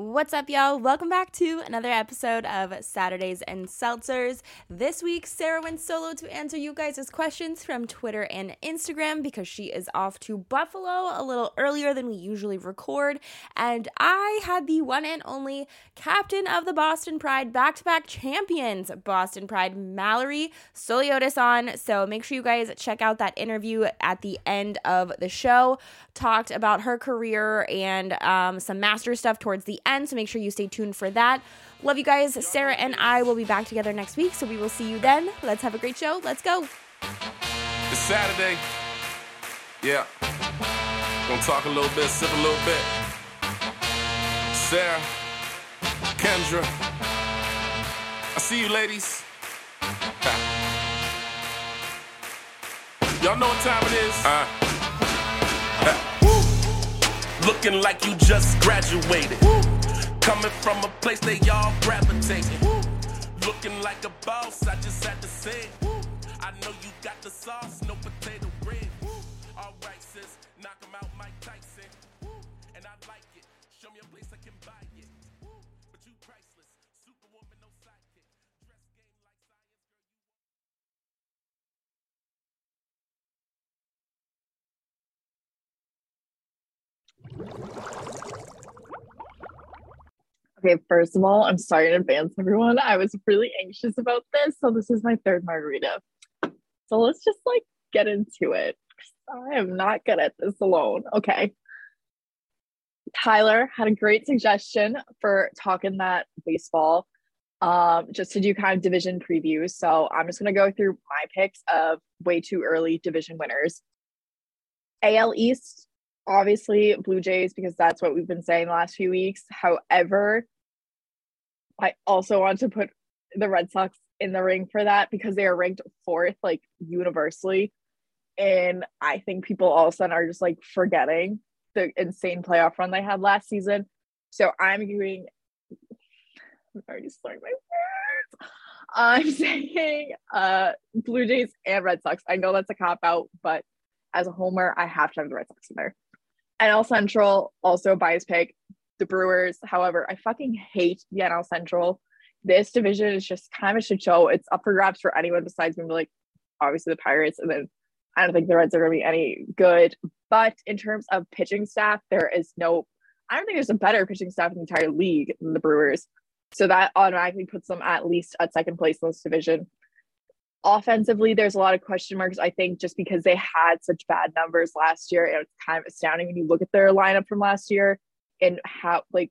What's up, y'all? Welcome back to another episode of Saturdays and Seltzers. This week, Sarah went solo to answer you guys' questions from Twitter and Instagram because she is off to Buffalo a little earlier than we usually record. And I had the one and only captain of the Boston Pride back to back champions, Boston Pride Mallory Souliotis, on. So make sure you guys check out that interview at the end of the show. Talked about her career and um, some master stuff towards the end, so make sure you stay tuned for that. Love you guys. Sarah and I will be back together next week, so we will see you then. Let's have a great show. Let's go. It's Saturday. Yeah. Gonna talk a little bit, sip a little bit. Sarah, Kendra. I see you, ladies. Y'all know what time it is. Uh. Uh. Looking like you just graduated. Coming from a place they all gravitating. Looking like a boss, I just had to say. I know you got the sauce, no potato bread. All right, sis, knock 'em out, Mike Tyson. And I like it. Show me a place I can buy it. But you priceless. Superwoman, no sidekick. Dress game like science. Okay, first of all, I'm sorry in advance, everyone. I was really anxious about this. So, this is my third margarita. So, let's just like get into it. I am not good at this alone. Okay. Tyler had a great suggestion for talking that baseball, um, just to do kind of division previews. So, I'm just going to go through my picks of way too early division winners. AL East, obviously Blue Jays because that's what we've been saying the last few weeks. However, I also want to put the Red Sox in the ring for that because they are ranked fourth, like universally. And I think people all of a sudden are just like forgetting the insane playoff run they had last season. So I'm doing, I'm already slurring my words. I'm saying uh Blue Jays and Red Sox. I know that's a cop out, but as a homer, I have to have the Red Sox in there. NL Central, also bias pick, the Brewers. However, I fucking hate the NL Central. This division is just kind of a shit show. It's up for grabs for anyone besides maybe like obviously the Pirates, and then I don't think the Reds are going to be any good. But in terms of pitching staff, there is no. I don't think there's a better pitching staff in the entire league than the Brewers. So that automatically puts them at least at second place in this division offensively there's a lot of question marks i think just because they had such bad numbers last year and it's kind of astounding when you look at their lineup from last year and how like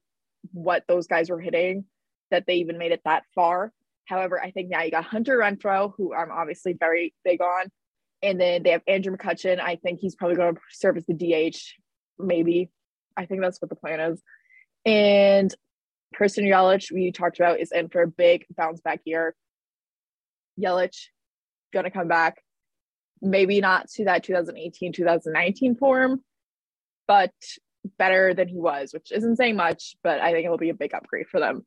what those guys were hitting that they even made it that far. However i think now you got hunter renfroe who i'm obviously very big on and then they have andrew mccutchen. I think he's probably going to serve as the dh maybe. I think that's what the plan is. And Christian Yelich, we talked about, is in for a big bounce back year. Yelich gonna come back. Maybe not to that 2018 2019 form, but better than he was, which isn't saying much, but I think it'll be a big upgrade for them.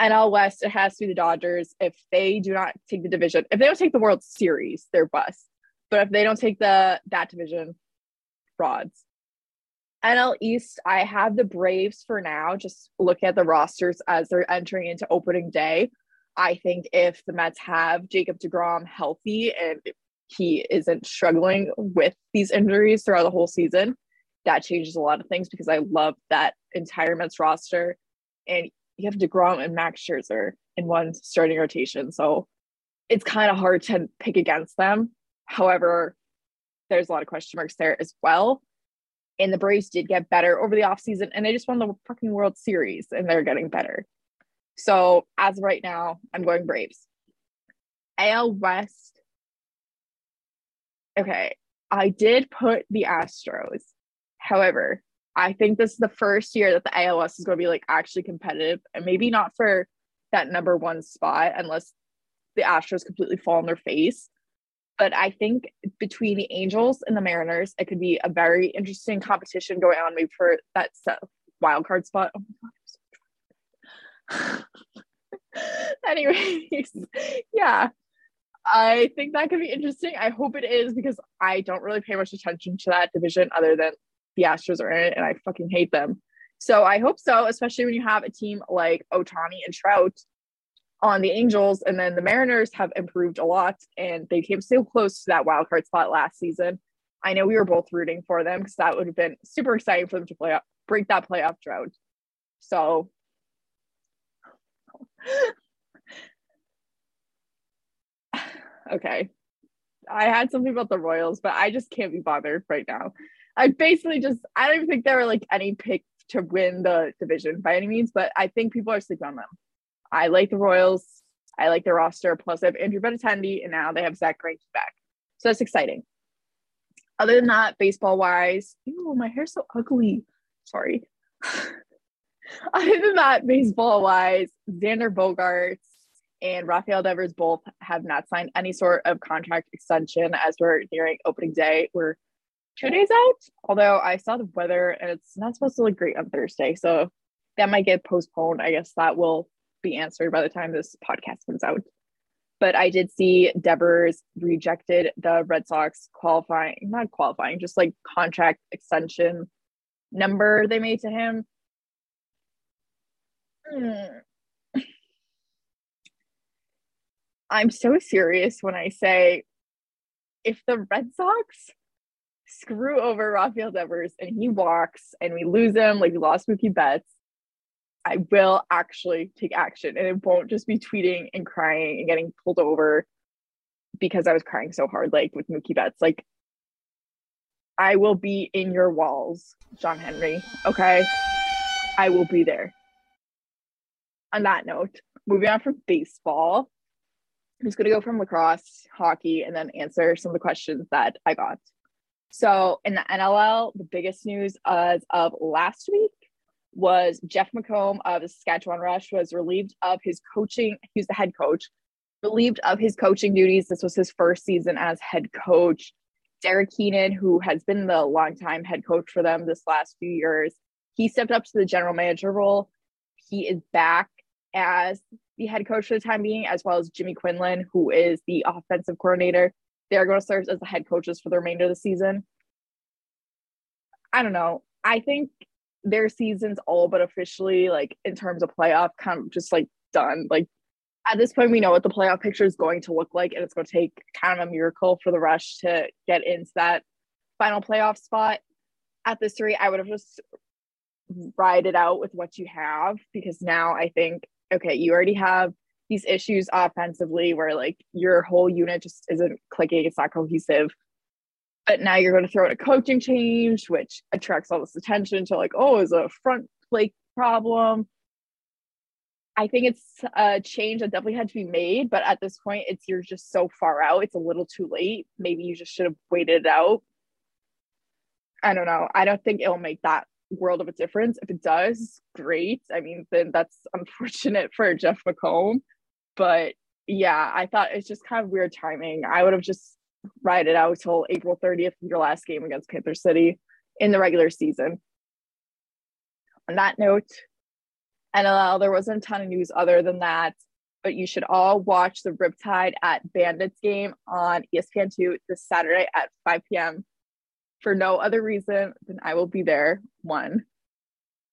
NL West, it has to be the Dodgers. If they do not take the division, if they don't take the World Series, they're bust. But if they don't take the that division, frauds. NL East, I have the Braves for now. Just look at the rosters as they're entering into opening day. I think if the Mets have Jacob DeGrom healthy and he isn't struggling with these injuries throughout the whole season, that changes a lot of things because I love that entire Mets roster. And you have DeGrom and Max Scherzer in one starting rotation. So it's kind of hard to pick against them. However, there's a lot of question marks there as well. And the Braves did get better over the offseason and they just won the fucking World Series and they're getting better. So as of right now, I'm going Braves. AL West. Okay, I did put the Astros. However, I think this is the first year that the AL West is going to be like actually competitive, and maybe not for that number one spot unless the Astros completely fall on their face. But I think between the Angels and the Mariners, it could be a very interesting competition going on, maybe for that wild card spot. Oh my god, Anyways, yeah, I think that could be interesting. I hope it is because I don't really pay much attention to that division other than the Astros are in it and I fucking hate them. So I hope so, especially when you have a team like Ohtani and Trout on the Angels, and then the Mariners have improved a lot, and they came so close to that wild card spot last season. I know we were both rooting for them because that would have been super exciting for them to play up, break that playoff drought. So okay. I had something about the Royals, but I just can't be bothered right now. I basically just I don't even think there were like any pick to win the division by any means, but I think people are sleeping on them. I like the Royals. I like their roster. Plus, they have Andrew Benintendi, and now they have Zack Greinke back. So that's exciting. Other than that, baseball wise, ew, my hair's so ugly. Sorry. Other than that, baseball wise, Xander Bogaerts and Rafael Devers both have not signed any sort of contract extension as we're nearing opening day. We're two days out, although I saw the weather and it's not supposed to look great on Thursday. So that might get postponed. I guess that will be answered by the time this podcast comes out. But I did see Devers rejected the Red Sox qualifying, not qualifying, just like contract extension number they made to him. Hmm. I'm so serious when I say if the Red Sox screw over Rafael Devers and he walks and we lose him like we lost Mookie Betts, I will actually take action and it won't just be tweeting and crying and getting pulled over because I was crying so hard, like with Mookie Betts. Like, I will be in your walls, John Henry. Okay. I will be there. On that note, moving on from baseball, I'm just going to go from lacrosse, hockey, and then answer some of the questions that I got. So, in the NLL, the biggest news as of last week was Jeff McComb of the Saskatchewan Rush was relieved of his coaching. He was the head coach, relieved of his coaching duties. This was his first season as head coach. Derek Keenan, who has been the longtime head coach for them this last few years, he stepped up to the general manager role. He is back as the head coach for the time being, as well as Jimmy Quinlan, who is the offensive coordinator. They're going to serve as the head coaches for the remainder of the season. I don't know. I think their season's all but officially like in terms of playoff kind of just like done. Like at this point, we know what the playoff picture is going to look like, and it's going to take kind of a miracle for the Rush to get into that final playoff spot. At this rate, I would have just ride it out with what you have because now I think okay, you already have these issues offensively where like your whole unit just isn't clicking, it's not cohesive. But now you're going to throw in a coaching change, which attracts all this attention to like, oh, is a front plate problem. I think it's a change that definitely had to be made, but at this point, it's you're just so far out. It's a little too late. Maybe you just should have waited it out. I don't know. I don't think it'll make that world of a difference. If it does, great. I mean, then that's unfortunate for Jeff McComb. But yeah, I thought it's just kind of weird timing. I would have just ride it out till April 30th, your last game against Panther City in the regular season. On that note, NLL, there wasn't a ton of news other than that, but you should all watch the Riptide at Bandits game on ESPN2 this Saturday at 5 p.m for no other reason than I will be there. One,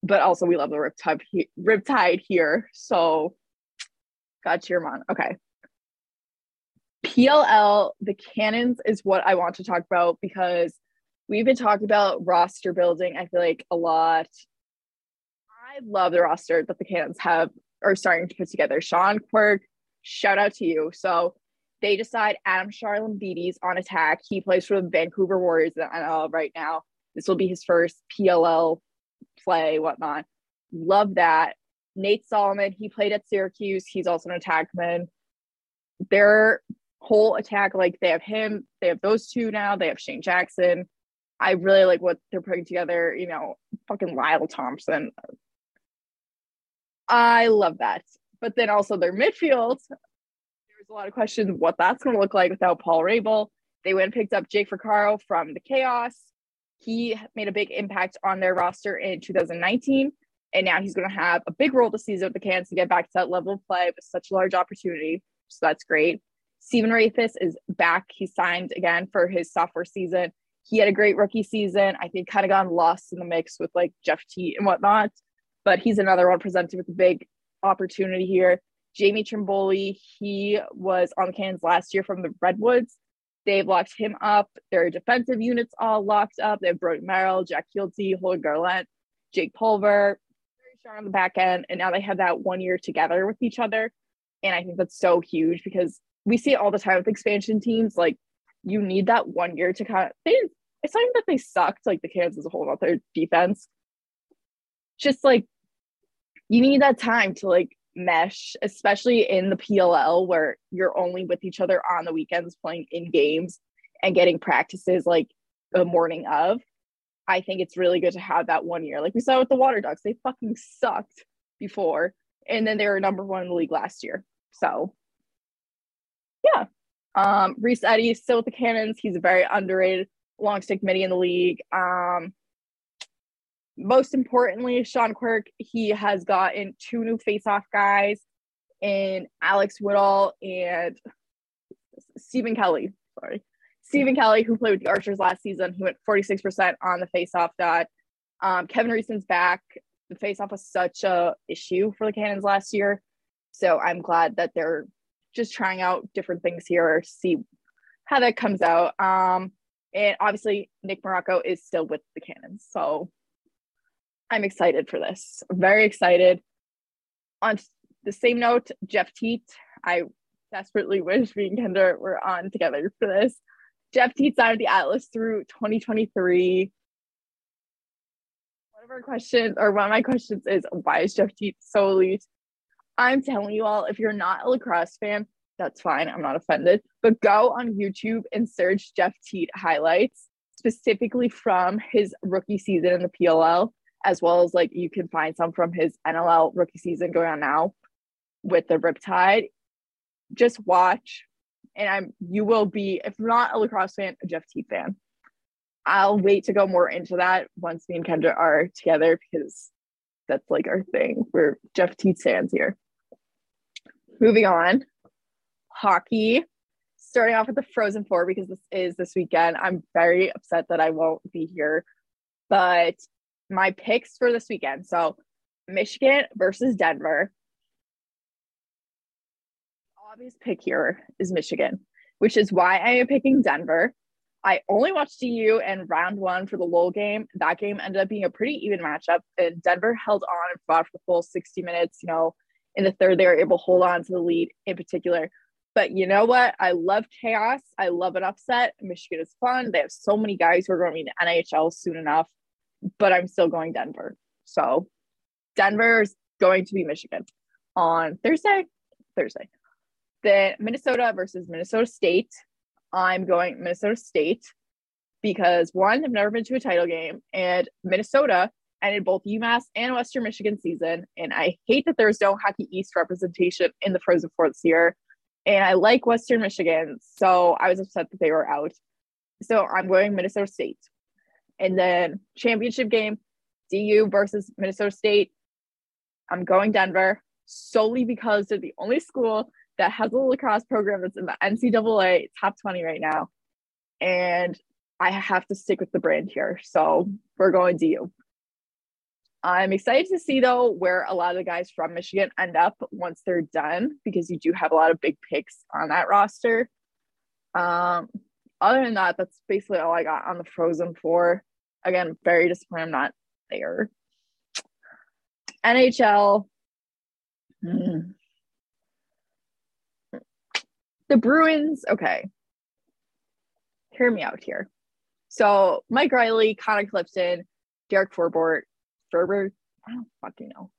but also we love the Riptide he- Riptide here, so got your on. Okay. PLL, the cannons is what I want to talk about because we've been talking about roster building. I feel like a lot. I love the roster that the cannons have are starting to put together. Sean Quirk, shout out to you. So they decide Adam Charalambides on attack. He plays for the Vancouver Warriors uh, right now. This will be his first PLL play, whatnot. Love that. Nate Solomon, he played at Syracuse. He's also an attackman. Their whole attack, like they have him, they have those two now. They have Shane Jackson. I really like what they're putting together. You know, fucking Lyle Thompson. I love that. But then also their midfield, a lot of questions what that's going to look like without Paul Rabil. They went and picked up Jake Vaccaro from the Chaos. He made a big impact on their roster in 2019. And now he's going to have a big role this season with the Cans to get back to that level of play with such a large opportunity. So that's great. Stephen Rehfuss is back. He signed again for his sophomore season. he had a great rookie season. I think kind of gone lost in the mix with like Jeff Teat and whatnot, but he's another one presented with a big opportunity here. Jamie Trimboli, he was on the Cannons last year from the Redwoods. They've locked him up. Their defensive units all locked up. They have Brody Merrill, Jack Keelty, Holden Garlent, Jake Pulver, very strong on the back end. And now they have that one year together with each other. And I think that's so huge because we see it all the time with expansion teams. Like you need that one year to kind of they it's not even that they sucked like the Cans as a whole, not their defense. Just like you need that time to like mesh, especially in the PLL where you're only with each other on the weekends playing in games and getting practices like the morning of. I think it's really good to have that one year. Like we saw with the Water Ducks, they fucking sucked before, and then they were number one in the league last year. So, yeah. Um, Reese Eddy still with the Cannons. He's a very underrated long stick midi in the league. Um, most importantly, Sean Quirk, he has gotten two new face-off guys in Alex Woodall and Stephen Kelly. Sorry. Stephen Kelly, who played with the Archers last season, he went 46% on the face-off dot. Um, Kevin Reeson's back. The face-off was such a issue for the Cannons last year. So I'm glad that they're just trying out different things here, see how that comes out. Um, and obviously Nick Marrocco is still with the Cannons. So I'm excited for this. Very excited. On the same note, Jeff Teat, I desperately wish me and Kendra were on together for this. Jeff Teat signed the Atlas through 2023. One of our questions, or one of my questions is, why is Jeff Teat so elite? I'm telling you all, if you're not a lacrosse fan, that's fine. I'm not offended. But go on YouTube and search Jeff Teat highlights, specifically from his rookie season in the PLL as well as like you can find some from his NLL rookie season going on now with the Riptide. Just watch, and I'm you will be if not a lacrosse fan, a Jeff Teat fan. I'll wait to go more into that once me and Kendra are together because that's like our thing. We're Jeff Teat fans here. Moving on, hockey. Starting off with the Frozen Four because this is this weekend. I'm very upset that I won't be here, but my picks for this weekend. So Michigan versus Denver. Obvious pick here is Michigan, which is why I am picking Denver. I only watched DU and round one for the Lowell game. That game ended up being a pretty even matchup, and Denver held on and fought for the full 60 minutes. You know, in the third, they were able to hold on to the lead in particular. But you know what? I love chaos. I love an upset. Michigan is fun. They have so many guys who are going to be in the NHL soon enough but I'm still going Denver. So Denver is going to be Michigan on Thursday. Thursday. Then Minnesota versus Minnesota State. I'm going Minnesota State because one, I've never been to a title game, and Minnesota ended both UMass and Western Michigan season. And I hate that there's no Hockey East representation in the Frozen Four this year. And I like Western Michigan, so I was upset that they were out. So I'm going Minnesota State. And then championship game, DU versus Minnesota State. I'm going Denver solely because they're the only school that has a lacrosse program that's in the NCAA top 20 right now. And I have to stick with the brand here. So we're going DU. I'm excited to see though where a lot of the guys from Michigan end up once they're done because you do have a lot of big picks on that roster. Um, other than that, that's basically all I got on the Frozen Four again, very disappointed I'm not there. NHL. Hmm. The Bruins, okay. Hear me out here. So Mike Reilly, Connor Clifton, Derek Forbort, Ferber, I don't fucking know.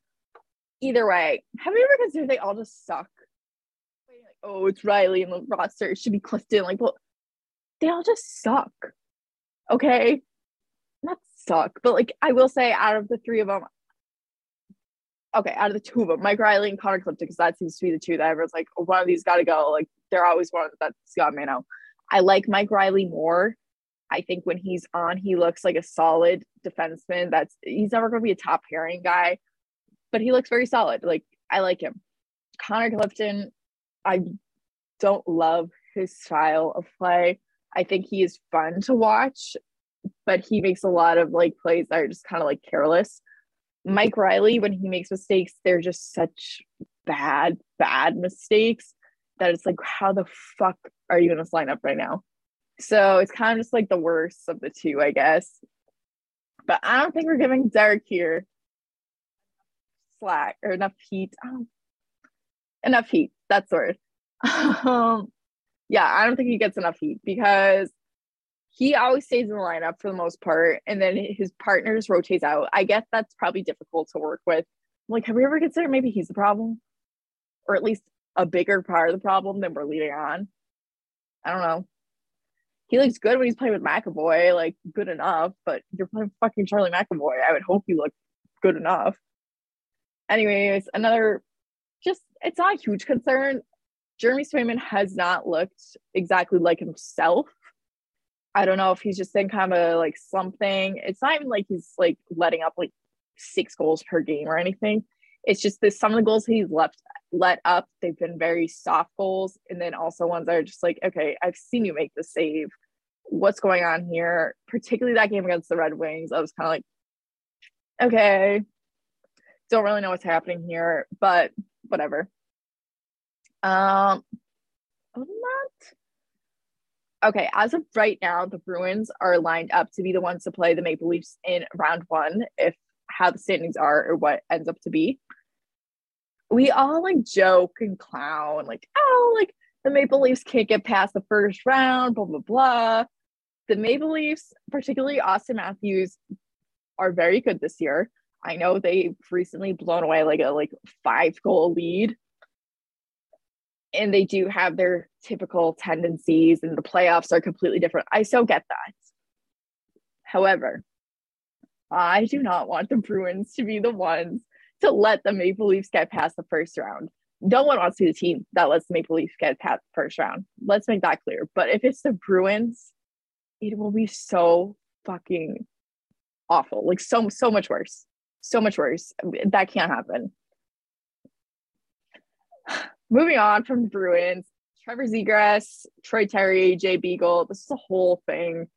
Either way, have you ever considered they all just suck? Like, oh, it's Reilly and the roster. It should be Clifton. Like, well, they all just suck. Okay suck, but like I will say, out of the three of them, okay, out of the two of them, Mike Reilly and Connor Clifton, because that seems to be the two that everyone's like, oh, one of these got to go. Like they're always one that's got me now. I like Mike Reilly more. I think when he's on, he looks like a solid defenseman. That's he's never going to be a top pairing guy, but he looks very solid. Like I like him. Connor Clifton, I don't love his style of play. I think he is fun to watch but he makes a lot of like plays that are just kind of like careless. Mike Reilly, when he makes mistakes, they're just such bad, bad mistakes that it's like, how the fuck are you gonna line up right now? So it's kind of just like the worst of the two, I guess. But I don't think we're giving Derek here slack or enough heat. Oh, enough heat. That's the word. um, yeah, I don't think he gets enough heat because he always stays in the lineup for the most part, and then his partners rotates out. I guess that's probably difficult to work with. Like, have we ever considered maybe he's the problem, or at least a bigger part of the problem than we're leading on? I don't know. He looks good when he's playing with McAvoy, like good enough. But you're playing fucking Charlie McAvoy. I would hope you look good enough. Anyways, another just it's not a huge concern. Jeremy Swayman has not looked exactly like himself. I don't know if he's just in kind of like something. It's not even like he's like letting up like six goals per game or anything. It's just that some of the goals he's left let up, they've been very soft goals. And then also ones that are just like, okay, I've seen you make the save. What's going on here? Particularly that game against the Red Wings. I was kind of like, okay, don't really know what's happening here, but whatever. Um, other than that, okay, as of right now, the Bruins are lined up to be the ones to play the Maple Leafs in round one, if how the standings are or what ends up to be. We all like joke and clown, like, oh, like the Maple Leafs can't get past the first round, blah, blah, blah. The Maple Leafs, particularly Auston Matthews, are very good this year. I know they've recently blown away like a like five goal lead. And they do have their typical tendencies, and the playoffs are completely different. I so get that. However, I do not want the Bruins to be the ones to let the Maple Leafs get past the first round. No one wants to be the team that lets the Maple Leafs get past the first round. Let's make that clear. But if it's the Bruins, it will be so fucking awful. Like so so much worse so much worse. That can't happen. Moving on from the Bruins, Trevor Zegras, Troy Terry, Jay Beagle. This is a whole thing.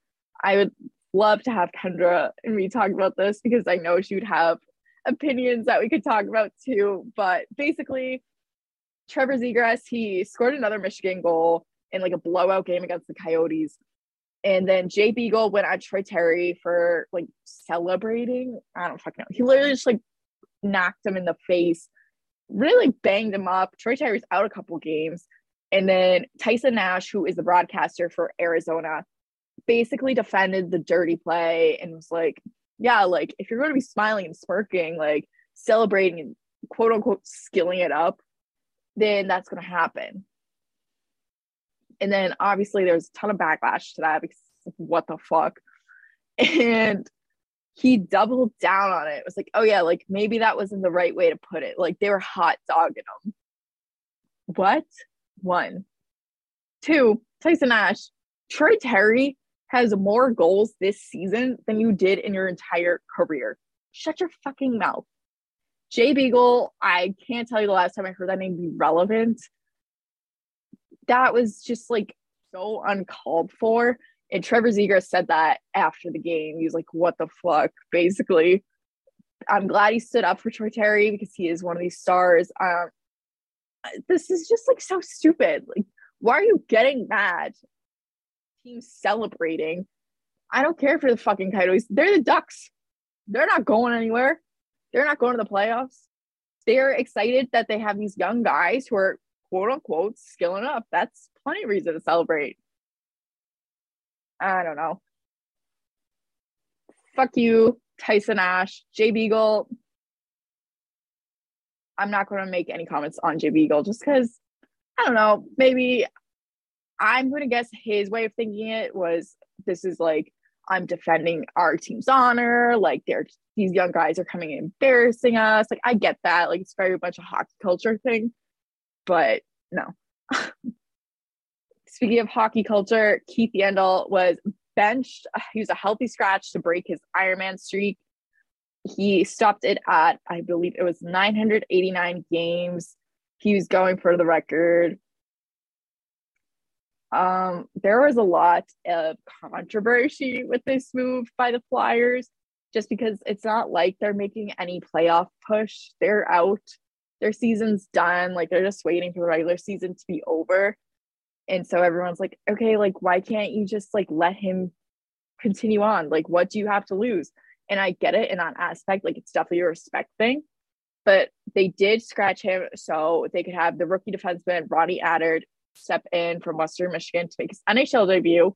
I would love to have Kendra and me talk about this because I know she would have opinions that we could talk about too. But basically, Trevor Zegras, he scored another Michigan goal in like a blowout game against the Coyotes. And then Jay Beagle went at Troy Terry for like celebrating. I don't fucking know. He literally just like knocked him in the face, really banged him up. Troy Terry's out a couple games. And then Tyson Nash, who is the broadcaster for Arizona, basically defended the dirty play and was like, yeah, like if you're going to be smiling and smirking, like celebrating and quote unquote skilling it up, then that's going to happen. And then obviously there's a ton of backlash to that because what the fuck? And he doubled down on it. It was like, oh yeah, like maybe that wasn't the right way to put it. Like they were hot dogging him. What? One. Two, Tyson Nash. Troy Terry has more goals this season than you did in your entire career. Shut your fucking mouth. Jay Beagle, I can't tell you the last time I heard that name be relevant that was just like so uncalled for. And Trevor Zegras said that after the game. He was like, what the fuck, basically. I'm glad he stood up for Troy Terry because he is one of these stars. Um, this is just like so stupid. Like, why are you getting mad? Team celebrating. I don't care for the fucking Coyotes. They're the Ducks. They're not going anywhere. They're not going to the playoffs. They're excited that they have these young guys who are quote unquote skilling up. That's plenty of reason to celebrate. I don't know. Fuck you, Tyson Nash, Jay Beagle. I'm not going to make any comments on Jay Beagle just because I don't know. Maybe I'm going to guess his way of thinking it was this is like I'm defending our team's honor. Like they're these young guys are coming embarrassing us. Like I get that. Like it's very much a hockey culture thing but no. Speaking of hockey culture, Keith Yandle was benched. He was a healthy scratch to break his Ironman streak. He stopped it at, I believe it was 989 games. He was going for the record. Um, there was a lot of controversy with this move by the Flyers, just because it's not like they're making any playoff push. They're out. Their season's done. Like they're just waiting for the regular season to be over. And so everyone's like, okay, like why can't you just like let him continue on? Like, what do you have to lose? And I get it in that aspect, like it's definitely a respect thing. But they did scratch him so they could have the rookie defenseman Ronnie Attard step in from Western Michigan to make his NHL debut.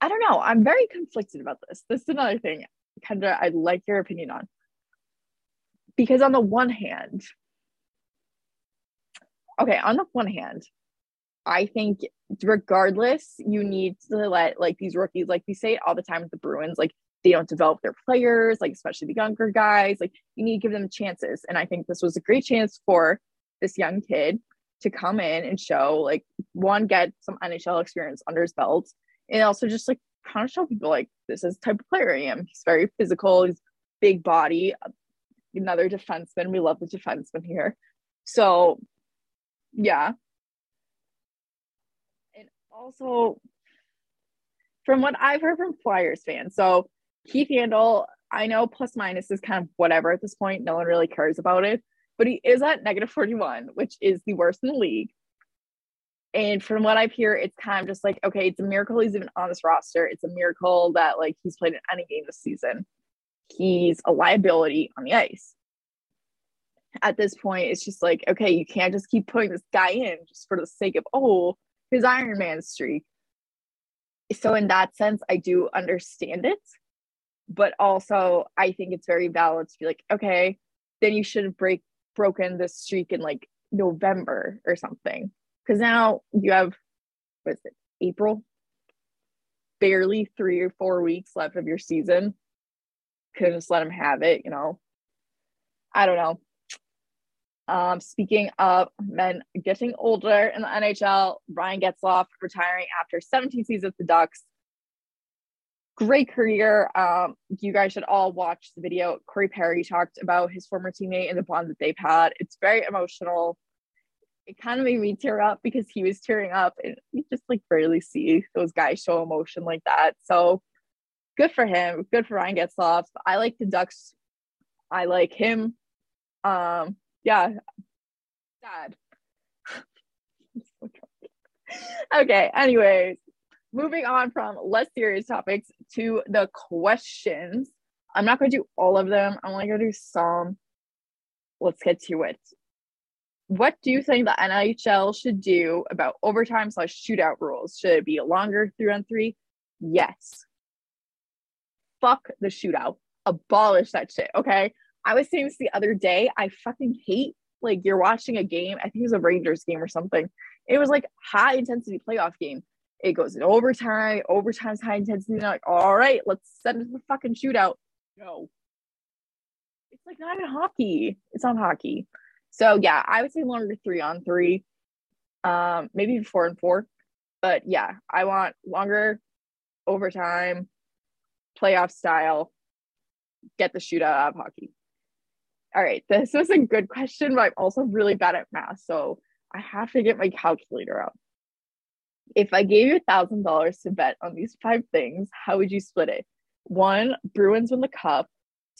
I don't know. I'm very conflicted about this. This is another thing, Kendra, I'd like your opinion on. Because on the one hand, okay, on the one hand, I think regardless, you need to let like these rookies, like we say all the time with the Bruins, like they don't develop their players, like especially the younger guys. Like you need to give them chances. And I think this was a great chance for this young kid to come in and show like one, get some NHL experience under his belt, and also just like kind of show people like this is the type of player I am. He's very physical, he's big body, another defenseman. We love the defenseman here. So yeah. And also from what I've heard from Flyers fans, so Keith Yandle, I know plus minus is kind of whatever at this point. No one really cares about it, but he is at negative 41, which is the worst in the league. And from what I've heard, it's kind of just like, okay, it's a miracle he's even on this roster. It's a miracle that like he's played in any game this season. He's a liability on the ice. At this point, it's just like, okay, you can't just keep putting this guy in just for the sake of, oh, his Iron Man streak. So in that sense, I do understand it but also I think it's very valid to be like, okay, then you should have break broken this streak in like November or something. Cause now you have what is it, April? Barely three or four weeks left of your season. Could just let him have it, you know. I don't know. Um, speaking of men getting older in the NHL, Ryan Getzlaf retiring after 17 seasons with the Ducks great career. Um, you guys should all watch the video. Corey Perry talked about his former teammate and the bond that they've had. It's very emotional. It kind of made me tear up because he was tearing up, and you just like rarely see those guys show emotion like that. So good for him. Good for Ryan Getzlaf. I like the Ducks. I like him. Um, yeah, sad. okay. Anyways, moving on from less serious topics to the questions. I'm not going to do all of them. I'm only going to do some. Let's get to it. What do you think the NHL should do about overtime slash shootout rules? Should it be a longer three on three? Yes. Fuck the shootout. Abolish that shit. Okay. I was saying this the other day. I fucking hate like you're watching a game. I think it was a Rangers game or something. It was like high intensity playoff game it goes in overtime. Overtime's high intensity. They're like, all right, let's send it to the fucking shootout. No. It's like not in hockey. It's not hockey. So yeah, I would say longer three on three. Um, maybe four and four. But yeah, I want longer overtime, playoff style, get the shootout out of hockey. All right, this was a good question, but I'm also really bad at math. So I have to get my calculator out if I gave you a thousand dollars to bet on these five things, how would you split it? One, Bruins win the cup.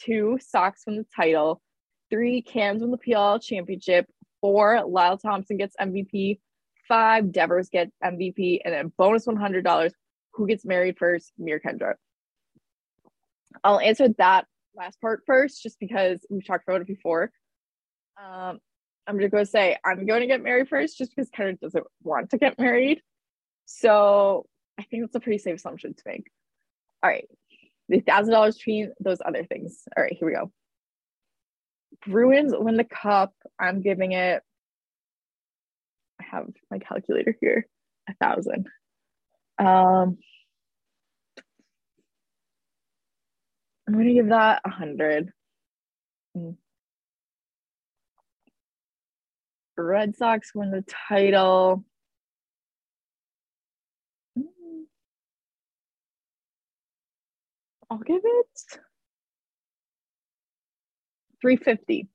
Two, Sox win the title. Three, Cams win the PL championship. Four, Lyle Thompson gets MVP. Five, Devers get MVP. And then bonus $100. Who gets married first? Mir Kendra. I'll answer that last part first, just because we've talked about it before. Um, I'm just going to go say I'm going to get married first, just because Kendra doesn't want to get married. So I think that's a pretty safe assumption to make. All right. The thousand dollars between those other things. All right, here we go. Bruins win the cup. I'm giving it. I have my calculator here. A thousand. Um, I'm gonna give that a hundred. Mm. Red Sox win the title. I'll give it 350.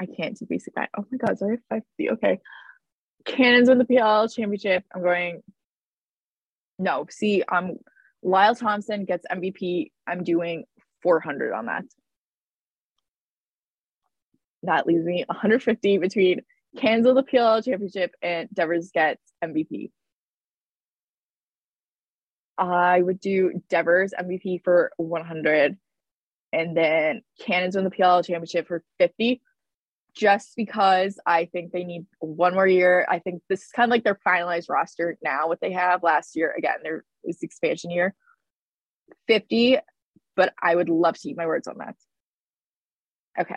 I can't do basic math. Oh my god, sorry, 550. Okay. Cannons win the PL championship. I'm going. No, see, I'm Lyle Thompson gets MVP. I'm doing 400 on that. That leaves me 150 between win the PLL championship and Devers gets MVP. I would do Devers MVP for 100 and then Cannons win the PLL championship for 50 just because I think they need one more year. I think this is kind of like their finalized roster now, what they have last year. Again, is expansion year. 50, but I would love to eat my words on that. Okay.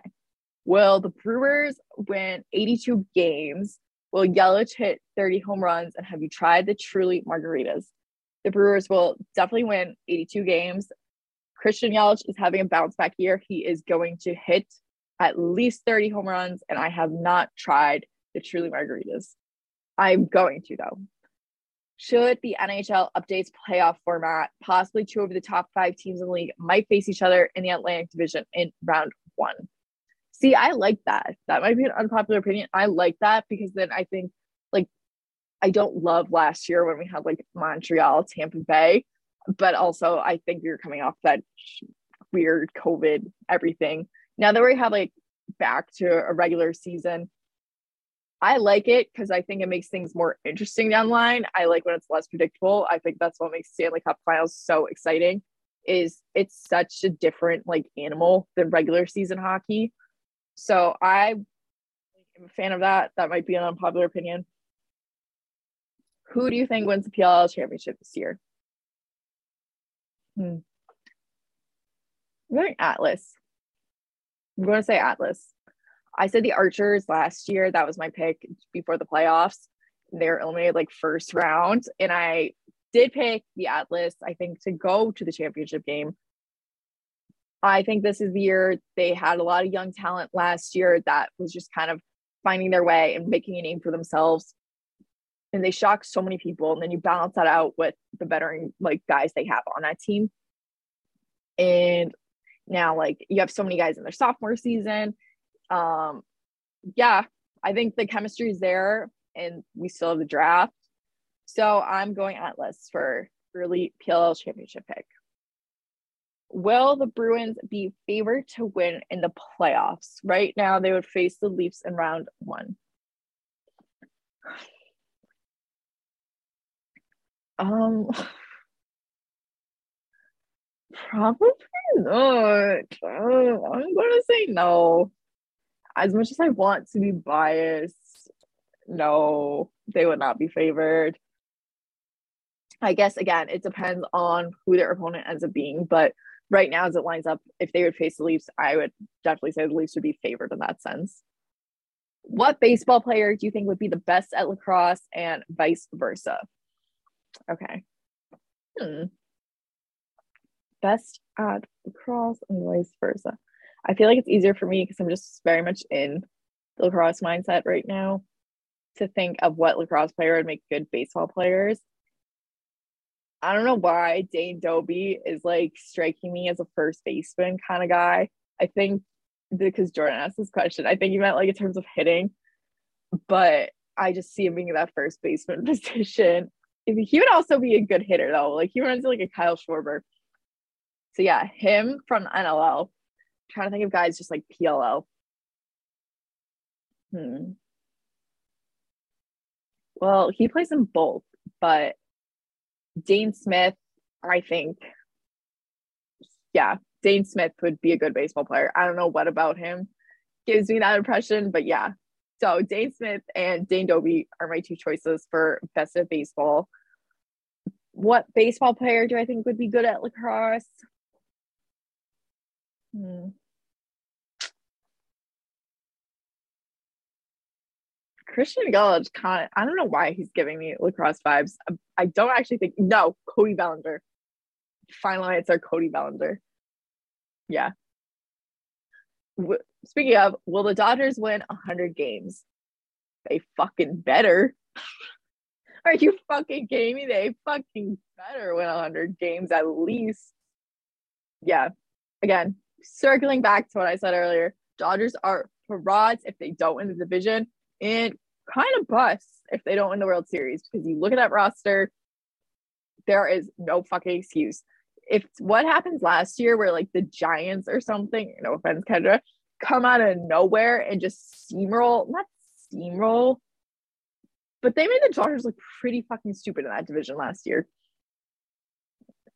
Will the Brewers win 82 games? Will Yelich hit 30 home runs? And have you tried the truly margaritas? The Brewers will definitely win 82 games. Christian Yelich is having a bounce back year. He is going to hit at least 30 home runs, and I have not tried the Truly Margaritas. I'm going to, though. Should the NHL updates playoff format, possibly two of the top five teams in the league might face each other in the Atlantic Division in round one. See, I like that. That might be an unpopular opinion. I like that because then I think, like, I don't love last year when we had like Montreal, Tampa Bay, but also I think were coming off that weird COVID everything now that we have like back to a regular season, I like it because I think it makes things more interesting down the line. I like when it's less predictable. I think that's what makes Stanley Cup finals so exciting. Is it's such a different like animal than regular season hockey. So I am a fan of that. That might be an unpopular opinion. Who do you think wins the PLL championship this year? Hmm. I'm going Atlas. I'm going to say Atlas. I said the Archers last year. That was my pick before the playoffs. They're eliminated like first round. And I did pick the Atlas, I think, to go to the championship game. I think this is the year they had a lot of young talent last year that was just kind of finding their way and making a name for themselves. And they shocked so many people. And then you balance that out with the veteran like guys they have on that team. And now like you have so many guys in their sophomore season um yeah i think the chemistry is there and we still have the draft so i'm going atlas for early pll championship pick will the bruins be favored to win in the playoffs right now they would face the leafs in round one um Probably not. Oh, I'm gonna say no. As much as I want to be biased, no, they would not be favored. I guess again, it depends on who their opponent ends up being. But right now, as it lines up, if they would face the Leafs, I would definitely say the Leafs would be favored in that sense. What baseball player do you think would be the best at lacrosse and vice versa? Okay. Hmm best at lacrosse and vice versa. I feel like it's easier for me because I'm just very much in the lacrosse mindset right now to think of what lacrosse player would make good baseball players. I don't know why Dane Dobbie is like striking me as a first baseman kind of guy. I think because Jordan asked this question, I think he meant like in terms of hitting, but I just see him being in that first baseman position. He would also be a good hitter though. Like he runs like a Kyle Schwarber. So yeah, him from NLL. Trying to think of guys just like PLL. Hmm. Well, he plays in both, but Dhane Smith, I think, yeah, Dhane Smith would be a good baseball player. I don't know what about him gives me that impression, but yeah. So Dhane Smith and Dane Dobbie are my two choices for best of baseball. What baseball player do I think would be good at lacrosse? Hmm. Christian Yelich kind of, I don't know why he's giving me lacrosse vibes. I, I don't actually think, no, Cody Bellinger. Final answer, Cody Bellinger. Yeah. W- speaking of, will the Dodgers win 100 games? They fucking better. Are you fucking kidding me? They fucking better win 100 games at least. Yeah. Again, circling back to what I said earlier, Dodgers are frauds if they don't win the division. And kind of bust if they don't win the World Series because you look at that roster, there is no fucking excuse. If what happens last year where like the Giants or something, no offense, Kendra, come out of nowhere and just steamroll, not steamroll, but they made the Dodgers look pretty fucking stupid in that division last year.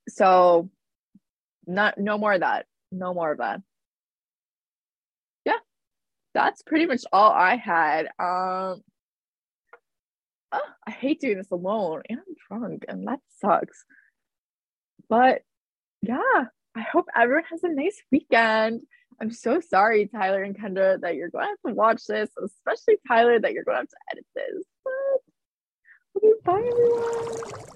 So not no more of that. No more of that. Yeah. That's pretty much all I had. Um oh, I hate doing this alone and I'm drunk and that sucks. But yeah, I hope everyone has a nice weekend. I'm so sorry, Tyler and Kendra, that you're going to have to watch this, especially Tyler, that you're going to have to edit this. But okay, bye, everyone.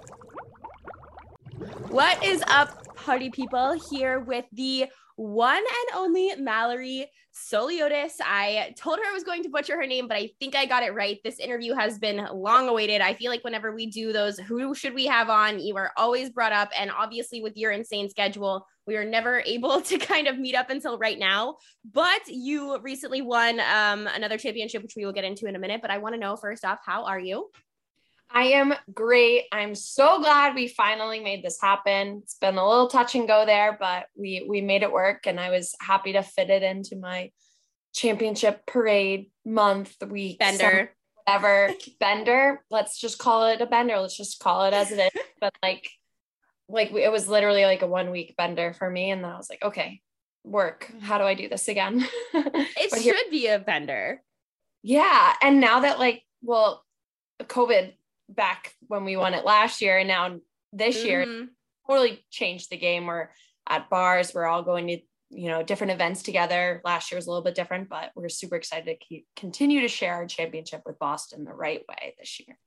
What is up, party people? Here with the one and only Mallory Souliotis. I told her I was going to butcher her name, but I think I got it right. This interview has been long awaited. I feel like whenever we do those, who should we have on? You are always brought up. And obviously, with your insane schedule, we are never able to kind of meet up until right now. But you recently won um, another championship, which we will get into in a minute. But I want to know first off, how are you? I am great. I'm so glad we finally made this happen. It's been a little touch and go there, but we we made it work and I was happy to fit it into my championship parade month week Bender. whatever bender. Let's just call it a bender. Let's just call it as it is. But like like it was literally like a one week bender for me and then I was like, okay, work. Mm-hmm. How do I do this again? it should here- be a bender. yeah, and now that like well COVID back when we won it last year and now this year Mhm. totally changed the game. We're at bars, we're all going to, you know, different events together. Last year was a little bit different, but we're super excited to keep continue to share our championship with Boston the right way this year.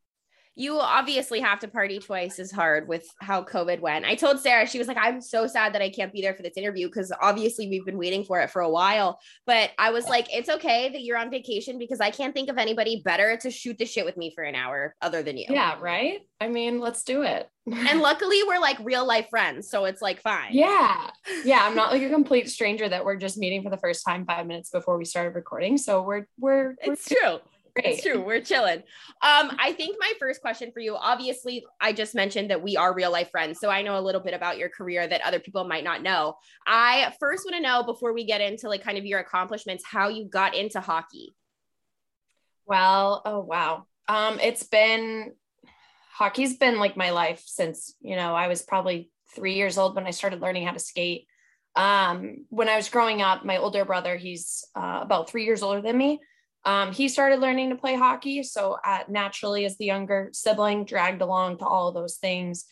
You obviously have to party twice as hard with how COVID went. I told Sarah, she was like, I'm so sad that I can't be there for this interview because obviously we've been waiting for it for a while. But I was like, it's okay that you're on vacation because I can't think of anybody better to shoot the shit with me for an hour other than you. Yeah, right? I mean, let's do it. And luckily, we're like real life friends. So it's like fine. yeah. Yeah, I'm not like a complete stranger that we're just meeting for the first time 5 minutes before we started recording. So we're we're, we're It's true. Great. It's true. We're chilling. Um, I think my first question for you, obviously, I just mentioned that we are real life friends. So I know a little bit about your career that other people might not know. I first want to know before we get into like kind of your accomplishments, how you got into hockey. Well, oh wow. Um, it's been hockey's been like my life since you know I was probably three years old when I started learning how to skate. Um, when I was growing up, my older brother, he's uh, about three years older than me. Um, he started learning to play hockey, so uh, naturally, as the younger sibling, dragged along to all of those things.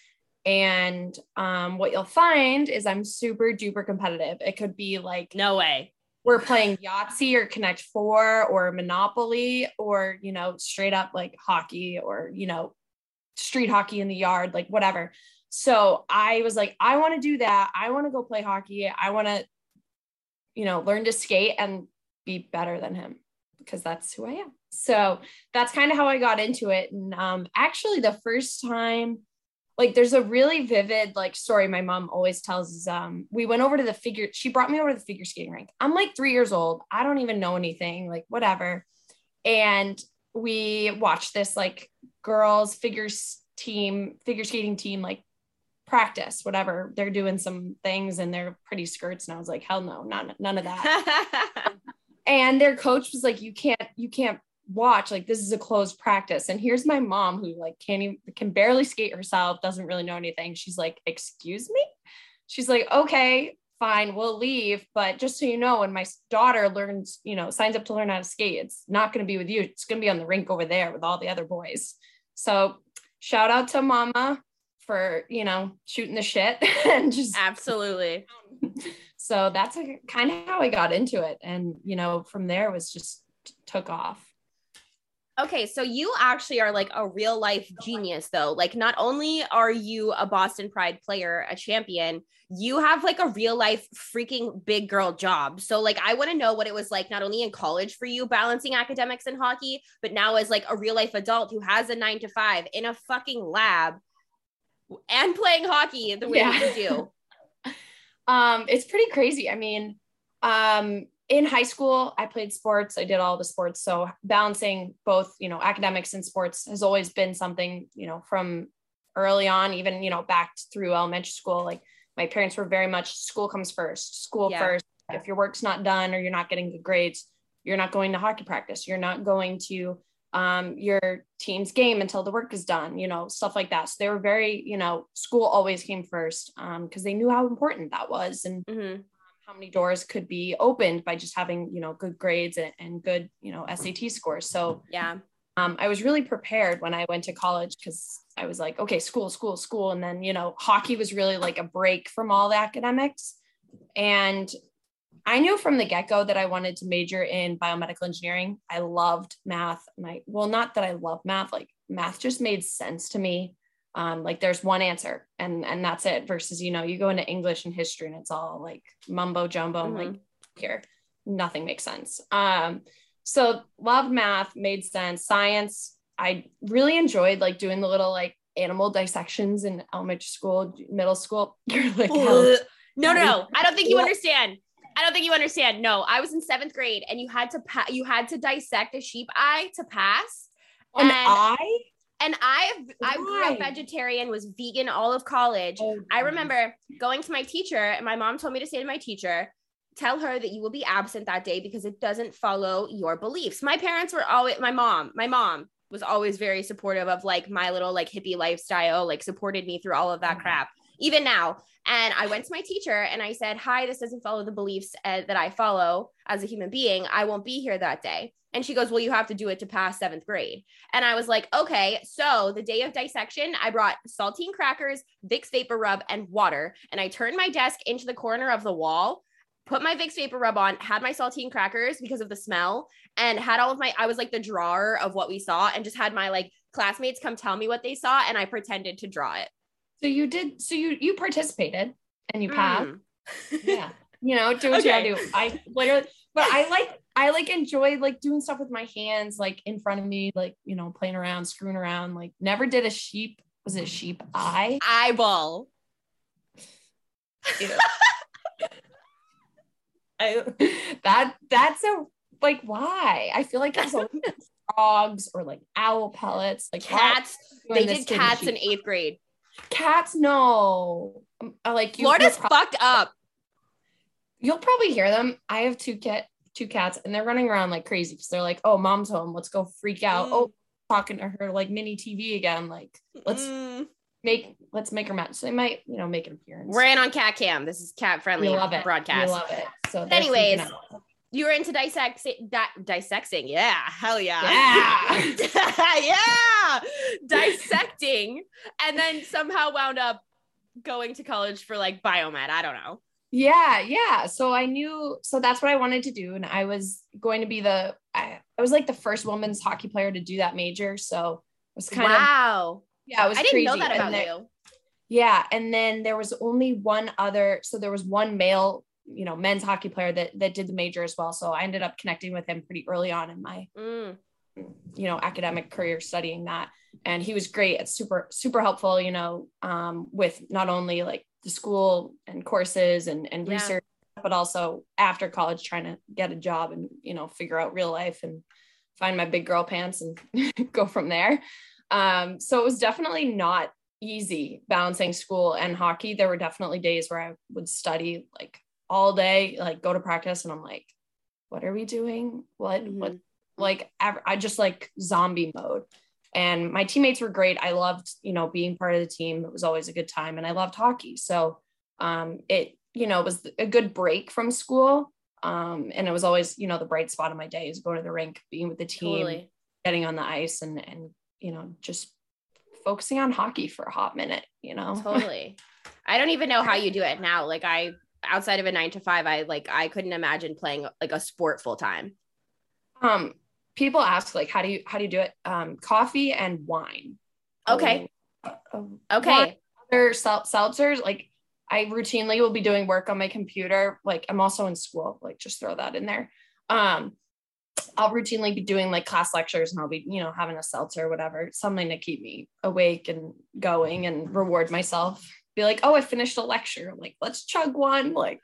And um, what you'll find is I'm super duper competitive. It could be like No way. we're playing Yahtzee or Connect Four or Monopoly or, you know, straight up like hockey or, you know, street hockey in the yard, like whatever. So I was like, I want to do that. I want to go play hockey. I want to, you know, learn to skate and be better than him because that's who I am. So that's kind of how I got into it. And um, actually, the first time, like, there's a really vivid like story my mom always tells. Is um, we went over to the figure. She brought me over to the figure skating rink. I'm like three years old. I don't even know anything. Like whatever. And we watched this like girls figures team figure skating team like practice whatever they're doing some things and they're pretty skirts and i was like hell no none, none of that and their coach was like you can't you can't watch like this is a closed practice. And here's my mom who like can't even can barely skate herself doesn't really know anything. She's like excuse me? She's like okay fine we'll leave. But just so you know when my daughter learns you know signs up to learn how to skate it's not going to be with you. It's going to be on the rink over there with all the other boys. So shout out to mama for you know shooting the shit and just Absolutely. so that's kind of how I got into it. And, you know, from there it was just took off. Okay, so you actually are like a real life genius, though. Like, not only are you a Boston Pride player, a champion, you have like a real life freaking big girl job. So, like, I want to know what it was like, not only in college for you balancing academics and hockey, but now as like a real life adult who has a nine to five in a fucking lab and playing hockey the way Yeah. you do. Um, it's pretty crazy. I mean, um, in high school, I played sports. I did all the sports. So balancing both, you know, academics and sports has always been something, you know, from early on, even, you know, back through elementary school. Like my parents were very much school comes first, school Yeah. first. If your work's not done or you're not getting good grades, you're not going to hockey practice. You're not going to um, your team's game until the work is done, you know, stuff like that. So they were very, you know, school always came first because they knew how important that was and Mhm. how many doors could be opened by just having, you know, good grades and, and good, you know, SAT scores. So Yeah. um, I was really prepared when I went to college because I was like, okay, school, school, school. And then, you know, hockey was really like a break from all the academics. And I knew from the get go that I wanted to major in biomedical engineering. I loved math. And I, well, not that I love math, like math just made sense to me. Um, like there's one answer and and that's it versus you know you go into english and history and it's all like mumbo jumbo and like here nothing makes sense um so loved math made sense science i really enjoyed like doing the little like animal dissections in elementary school middle school you're like No, no, no. I don't think you understand. I don't think you understand. No, I was in seventh grade and you had to pa- you had to dissect a sheep eye to pass. and And- i And I I grew up vegetarian, was vegan all of college. Oh, I remember going to my teacher, and my mom told me to say to my teacher, tell her that you will be absent that day because it doesn't follow your beliefs. My parents were always, my mom, my mom was always very supportive of like my little like hippie lifestyle, like supported me through all of that Mhm. crap, even now. And I went to my teacher and I said, Hi, this doesn't follow the beliefs uh, that I follow as a human being. I won't be here that day. And she goes, Well, you have to do it to pass seventh grade. And I was like, okay. So the day of dissection, I brought saltine crackers, Vicks Vapor Rub, and water. And I turned my desk into the corner of the wall, put my Vicks Vapor Rub on, had my saltine crackers because of the smell, and had all of my, I was like the drawer of what we saw, and just had my like classmates come tell me what they saw. And I pretended to draw it. So you did so you you participated and you passed Mm. yeah you know do what Okay. you gotta do i literally but i like i like enjoy like doing stuff with my hands like in front of me like you know playing around screwing around like never did a sheep was it sheep eye Eyeball. I, that that's a like why i feel like there's a frogs or like owl pellets like Cats. They did cats in eighth grade. Cats no I like you Florida's you'll, fucked up. you'll probably hear them i have two cat two cats and they're running around like crazy because they're like oh mom's home let's go freak out Mm. oh talking to her like mini tv again like let's Mm. make let's make her match so they might you know make an appearance We're in on cat cam. This is cat friendly we love it broadcast. we love it so Anyways. You were into dissecting di- dissecting yeah hell yeah Yeah. yeah dissecting and then somehow wound up going to college for like biomed i don't know Yeah, yeah. So I knew, so that's what I wanted to do. And I was going to be the, I, I was like the first women's hockey player to do that major. So it was kind of, wow yeah, it was i didn't know crazy. that about then- you Yeah. And then there was only one other, so there was one male, you know, men's hockey player that, that did the major as well. So I ended up connecting with him pretty early on in my, Mm. you know, academic career studying that. And he was great. It's super, super helpful, you know, um, with not only like the school and courses and, and Yeah. research, but also after college trying to get a job and, you know, figure out real life and find my big girl pants and go from there. Um, so it was definitely not easy balancing school and hockey. There were definitely days where I would study like all day, like go to practice and I'm like, what are we doing? What, what, like I just like zombie mode. And my teammates were great. I loved, you know, being part of the team. It was always a good time and I loved hockey. So um, it, you know, was a good break from school. Um, and it was always, you know, the bright spot of my day is going to the rink, being with the team, totally getting on the ice and, and, you know, just focusing on hockey for a hot minute, you know? totally i don't even know how you do it now like i outside of a nine to five i like i couldn't imagine playing like a sport full time Um, people ask like, how do you, how do you do it? Um, coffee and wine. Okay. Um, okay other sel- seltzers, like I routinely will be doing work on my computer. Like I'm also in school, like just throw that in there. Um, I'll routinely be doing like class lectures and I'll be, you know, having a seltzer or whatever, something to keep me awake and going and reward myself. Be like, oh, I finished a lecture. I'm like, let's chug one. Like,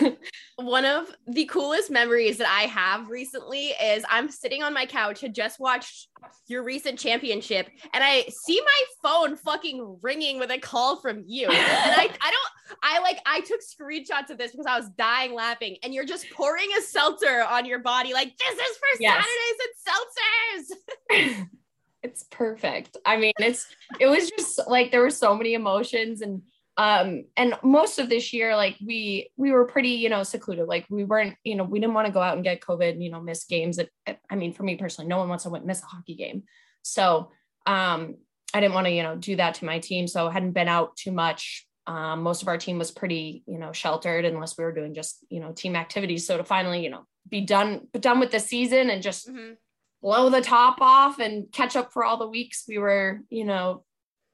one of the coolest memories that I have recently is I'm sitting on my couch, had just watched your recent championship, and I see my phone fucking ringing with a call from you. And I, I don't, I like, I took screenshots of this because I was dying laughing, and you're just pouring a seltzer on your body, like, this is for yes. Saturdays and seltzers. it's perfect. I mean, it's it was just like there were so many emotions and um and most of this year like we we were pretty you know secluded. Like we weren't you know we didn't want to go out and get covid you know miss games. That i mean for me personally no one wants to miss a hockey game. So um i didn't want to you know do that to my team. So I hadn't been out too much. Um, most of our team was pretty you know sheltered unless we were doing just you know team activities. So to finally you know be done done with the season and just mm-hmm blow the top off and catch up for all the weeks we were, you know,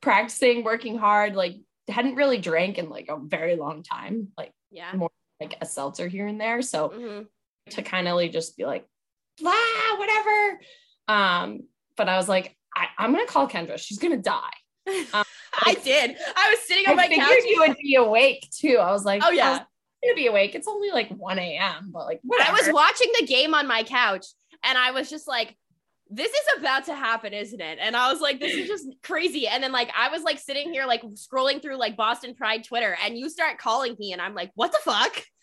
practicing, working hard, like hadn't really drank in like a very long time, like yeah, more like a seltzer here and there. So mm-hmm. to kind of like just be like, blah, whatever. Um, but I was like, I, am gonna call Kendra. She's gonna die. Um, I did. I was sitting on I my couch. You would be awake too. I was like, oh yeah, gonna be awake. It's only like 1 a.m. But like, whatever. I was watching the game on my couch, and I was just like, this is about to happen, isn't it? And I was like, this is just crazy. And then like I was like sitting here like scrolling through like Boston Pride Twitter, and you start calling me, and I'm like, what the fuck?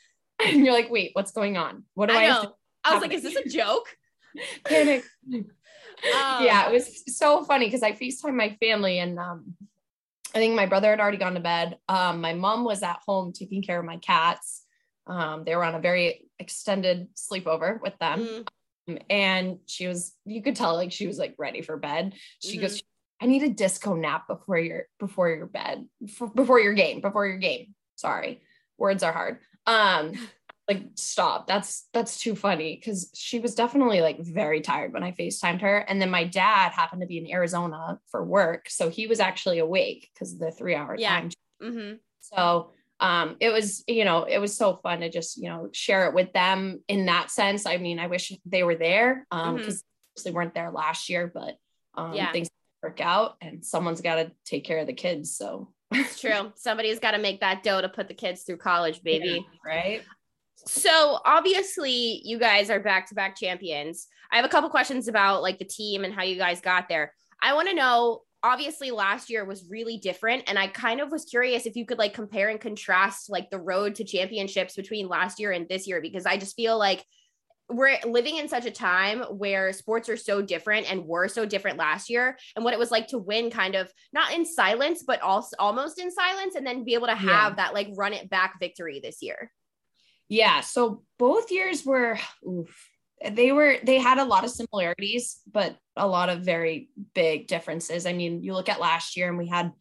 And you're like, wait, what's going on? What do I, I know? I was like, is this a joke? Panic. Um, yeah, it was so funny because I FaceTime my family and um I think my brother had already gone to bed. Um, my mom was at home taking care of my cats. Um, they were on a very extended sleepover with them. Mm and she was you could tell like she was like ready for bed she mm-hmm. goes i need a disco nap before your before your bed for, before your game before your game sorry words are hard um like stop that's that's too funny because she was definitely like very tired when i facetimed her and then my dad happened to be in arizona for work so he was actually awake because of the three hour yeah. time mm-hmm. so um, it was, you know, it was so fun to just, you know, share it with them in that sense. I mean, I wish they were there um, because mm-hmm. they weren't there last year, but um, yeah. things work out and someone's got to take care of the kids. So it's true. Somebody's got to make that dough to put the kids through college, baby. Yeah, right. So obviously, you guys are back to back champions. I have a couple questions about like the team and how you guys got there. I want to know obviously last year was really different and i kind of was curious if you could like compare and contrast like the road to championships between last year and this year because i just feel like we're living in such a time where sports are so different and were so different last year and what it was like to win kind of not in silence but also almost in silence and then be able to have yeah. that like run it back victory this year yeah so both years were oof, they were they had a lot of similarities but a lot of very big differences. I mean you look at last year and we had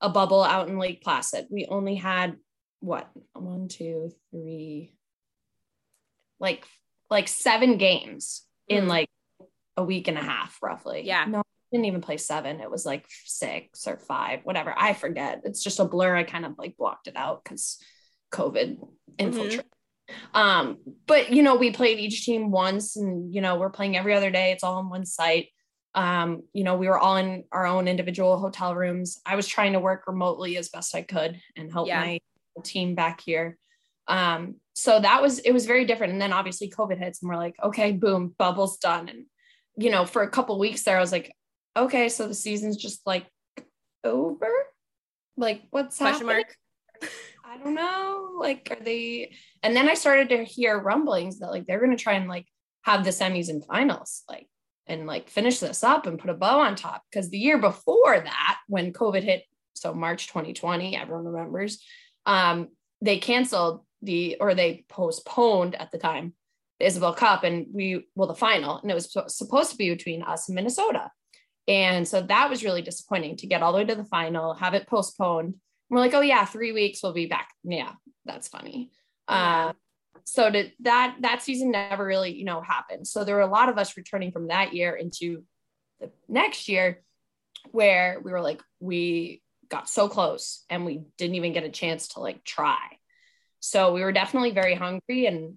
a bubble out in lake placid. We only had what one two three like like seven games mm. in like a week and a half roughly. Yeah. No didn't even play seven. It was like six or five whatever. I forget. It's just a blur. I kind of like blocked it out because covid infiltrated. Mm-hmm um, but you know, we played each team once and you know, we're playing every other day. It's all on one site. Um, you know, we were all in our own individual hotel rooms. I was trying to work remotely as best I could and help yeah. my team back here. Um, so that was it was very different. And then obviously COVID hits and we're like, okay, boom, bubble's done. And you know, for a couple weeks there, I was like, okay, so the season's just like over. Like, what's Question happening? Mark. I don't know. Like, are they? And then I started to hear rumblings that like they're going to try and like have the semis and finals, like, and like finish this up and put a bow on top. Because the year before that, when COVID hit, so March 2020, everyone remembers, um, they canceled the or they postponed at the time the Isobel Cup and we well the final, and it was supposed to be between us and Minnesota. And so that was really disappointing to get all the way to the final, have it postponed we're like, oh yeah, three weeks we'll be back. Yeah, that's funny. Uh, so that that season never really, you know, happened. So there were a lot of us returning from that year into the next year where we were like, we got so close and we didn't even get a chance to like try. So we were definitely very hungry. And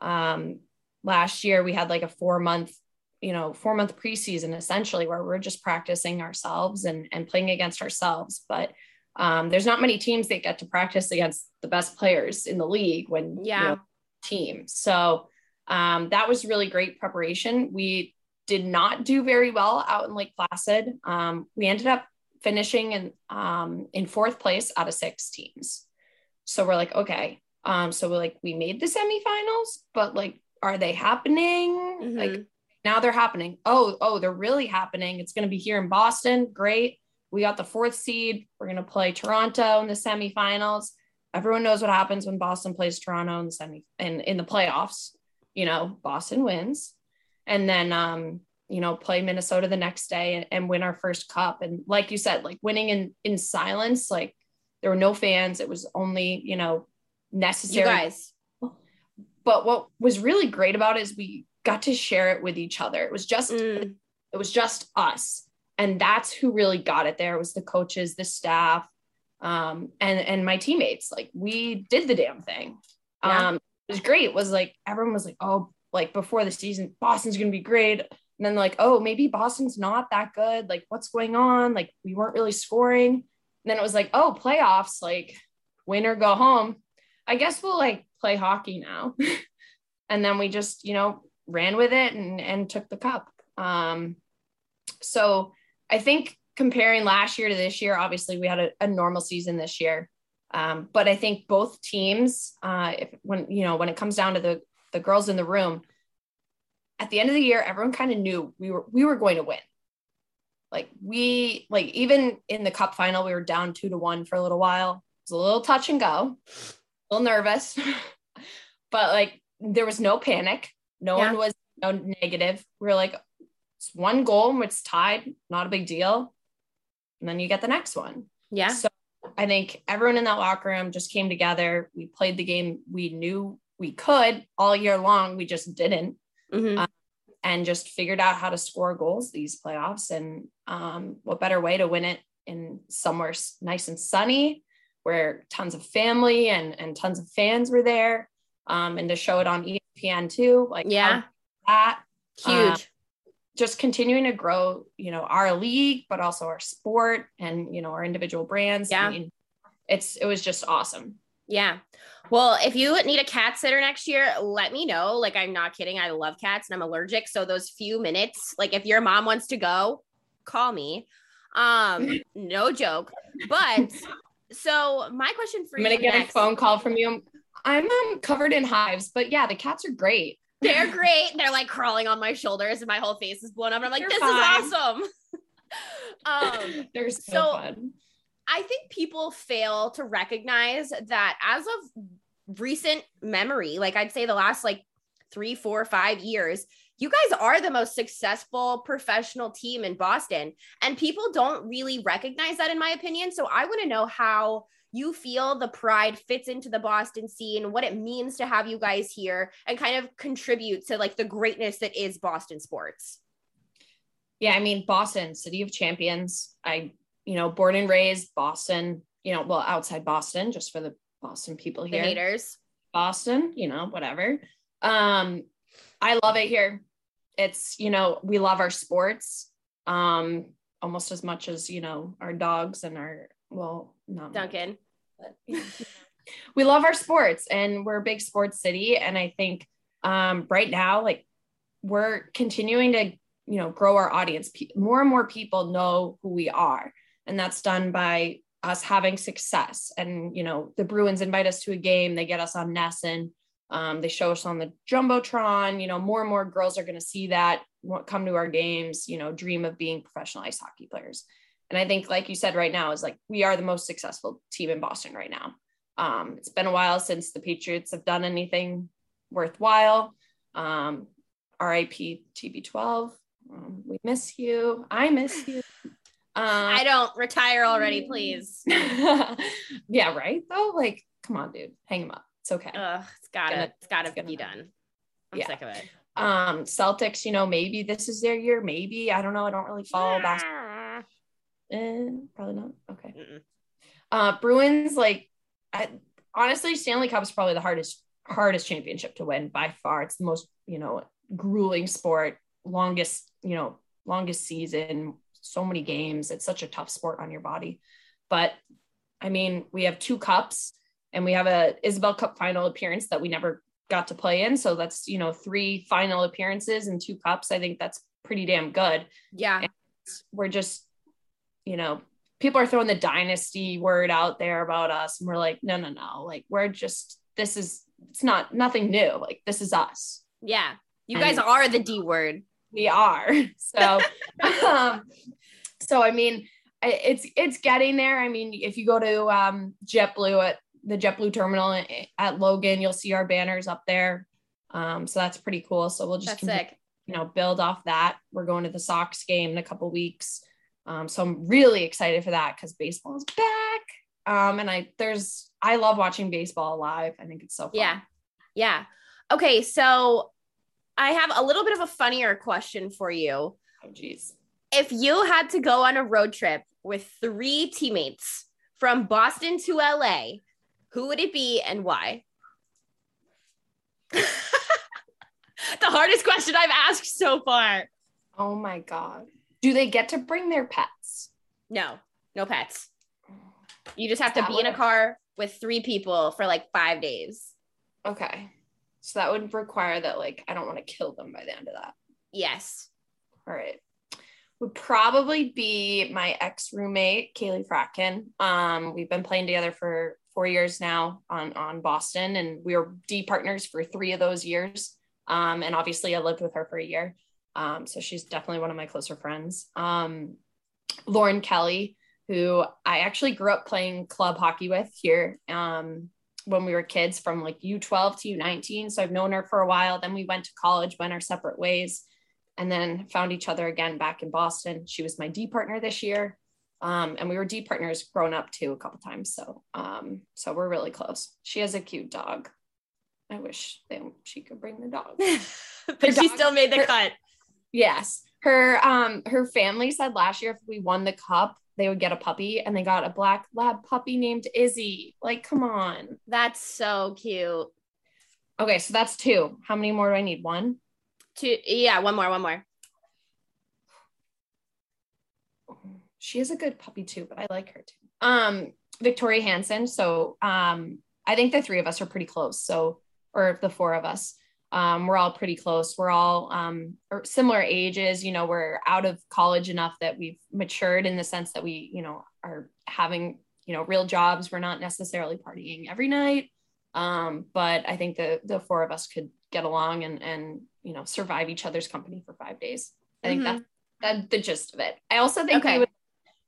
um, last year we had like a four month, you know, four month preseason essentially where we we're just practicing ourselves and and playing against ourselves. But um, there's not many teams that get to practice against the best players in the league when Yeah. you know, team. So um, that was really great preparation. We did not do very well out in Lake Placid. Um, we ended up finishing in um, in fourth place out of six teams. So we're like, okay. Um, so we're like, we made the semifinals, but like, are they happening? Like Mhm. now they're happening. Oh, oh, they're really happening. It's going to be here in Boston. Great. We got the fourth seed. We're going to play Toronto in the semifinals. Everyone knows what happens when Boston plays Toronto in the semi in, in the playoffs. You know, Boston wins. And then um, you know, play Minnesota the next day and, and win our first cup. And like you said, like winning in in silence, like there were no fans. It was only, you know, necessary You guys. but what was really great about it is we got to share it with each other. It was just Mm. it was just us. And that's who really got it there was the coaches, the staff, um, and and my teammates. Like we did the damn thing. Yeah. Um, it was great. It was like everyone was like, oh, like before the season, Boston's gonna be great. And then like, oh, maybe Boston's not that good. Like, what's going on? Like, we weren't really scoring. And then it was like, oh, playoffs, like win or go home. I guess we'll like play hockey now. and then we just, you know, ran with it and and took the cup. Um, so I think comparing last year to this year, obviously we had a, a normal season this year. Um, but I think both teams, uh, if when you know when it comes down to the the girls in the room, at the end of the year, everyone kind of knew we were we were going to win. Like we like even in the cup final, we were down two to one for a little while. It was a little touch and go, a little nervous, but like there was no panic. No Yeah. one was no negative. We were like, it's one goal and it's tied, not a big deal. And then you get the next one. Yeah. So I think everyone in that locker room just came together. We played the game we knew we could all year long. We just didn't Mhm. Uh, and just figured out how to score goals these playoffs. And um, what better way to win it in somewhere nice and sunny where tons of family and, and tons of fans were there um, and to show it on ESPN too. Like, Yeah. that Huge. Just continuing to grow, you know, our league, but also our sport and, you know, our individual brands. Yeah. I mean, it's, it was just awesome. Yeah. Well, if you need a cat sitter next year, let me know. Like, I'm not kidding. I love cats and I'm allergic. So those few minutes, like if your mom wants to go, call me. Um, no joke. But so my question for you. I'm going to get next, a phone call from you. I'm um, covered in hives, but yeah, the cats are great. They're great. They're like crawling on my shoulders and my whole face is blown up. And I'm like, You're this fine. is awesome. um, They're so, so- fun. I think people fail to recognize that as of recent memory, like I'd say the last like three, four, five years, you guys are the most successful professional team in Boston. And people don't really recognize that, in my opinion. So I want to know how you feel the pride fits into the Boston scene, what it means to have you guys here, and kind of contribute to like the greatness that is Boston sports. Yeah, I mean, Boston, city of champions. I, you know, born and raised Boston, you know, well, outside Boston, just for the Boston people here. The haters. Boston, you know, whatever. Um, I love it here. It's, you know, we love our sports um almost as much as, you know, our dogs and our well, not much, Duncan. you we love our sports and we're a big sports city. And I think um right now, like we're continuing to, you know, grow our audience. More and more people know who we are. And that's done by us having success. And, you know, the Bruins invite us to a game, they get us on NESN, um, they show us on the Jumbotron. You know, more and more girls are going to see that, come to our games, you know, dream of being professional ice hockey players. And I think, like you said right now, is like we are the most successful team in Boston right now. Um, it's been a while since the Patriots have done anything worthwhile. Um, RIP TB12. Um, we miss you. I miss you. Um, I don't retire already, please. yeah, right. Though, like, come on, dude, hang him up. It's okay. Ugh, it's gotta, Gonna- it's gotta it's gonna be happen. done. I'm Yeah. sick of it. Um, Celtics, you know, maybe this is their year. Maybe I don't know. I don't really follow basketball. Eh, probably not. Okay. Mm-mm. Uh, Bruins, like, I, honestly, Stanley Cup is probably the hardest hardest championship to win by far. It's the most, you know, grueling sport, longest, you know, longest season, so many games. It's such a tough sport on your body. But I mean, we have two cups and we have a Isobel Cup final appearance that we never got to play in. So that's, you know, three final appearances and two cups. I think that's pretty damn good. Yeah. And we're just, you know, people are throwing the dynasty word out there about us. And we're like, no, no, no. Like, we're just, this is, it's not nothing new. Like, this is us. Yeah. You And- guys are the D word. We are. So, um, so I mean, it's it's getting there. I mean, if you go to um, JetBlue at the JetBlue terminal at Logan, you'll see our banners up there. Um, so that's pretty cool. So we'll just continue, you know build off that. We're going to the Sox game in a couple weeks. Um, so I'm really excited for that because baseball is back. Um, and I there's I love watching baseball live. I think it's so fun. Yeah. Yeah. Okay. So I have a little bit of a funnier question for you. Oh geez. If you had to go on a road trip with three teammates from Boston to LA, who would it be and why? the hardest question I've asked so far. Oh my god. Do they get to bring their pets? No, no pets. You just have to be in a car with three people for like five days. Okay. So that would require that like I don't want to kill them by the end of that. Yes. All right. Would probably be my ex roommate, Kaleigh Fratkin. Um, we've been playing together for four years now on on Boston, and we were D partners for three of those years. Um, and obviously, I lived with her for a year. Um, so she's definitely one of my closer friends. Um, Lauren Kelly, who I actually grew up playing club hockey with here um, when we were kids from like U12 to U19. So I've known her for a while. Then we went to college, went our separate ways and then found each other again back in Boston. She was my D partner this year. Um, and we were D partners growing up too a couple times. So, um, so we're really close. She has a cute dog. I wish they, she could bring the dog. but she still made the her- cut. Yes. Her, um, her family said last year if we won the cup, they would get a puppy and they got a black lab puppy named Izzy. Like, come on. That's so cute. Okay. So that's two. How many more do I need? One? Two, yeah, one more, one more. she is a good puppy too, but I like her too. Um, Victoria Hansen. So um, I think the three of us are pretty close. So, or the four of us, um, we're all pretty close. We're all um, similar ages. You know, we're out of college enough that we've matured in the sense that we, you know, are having you know real jobs. We're not necessarily partying every night. Um, but I think the the four of us could get along and and you know survive each other's company for five days. I think Mhm. that's that the gist of it. I also think Okay. we would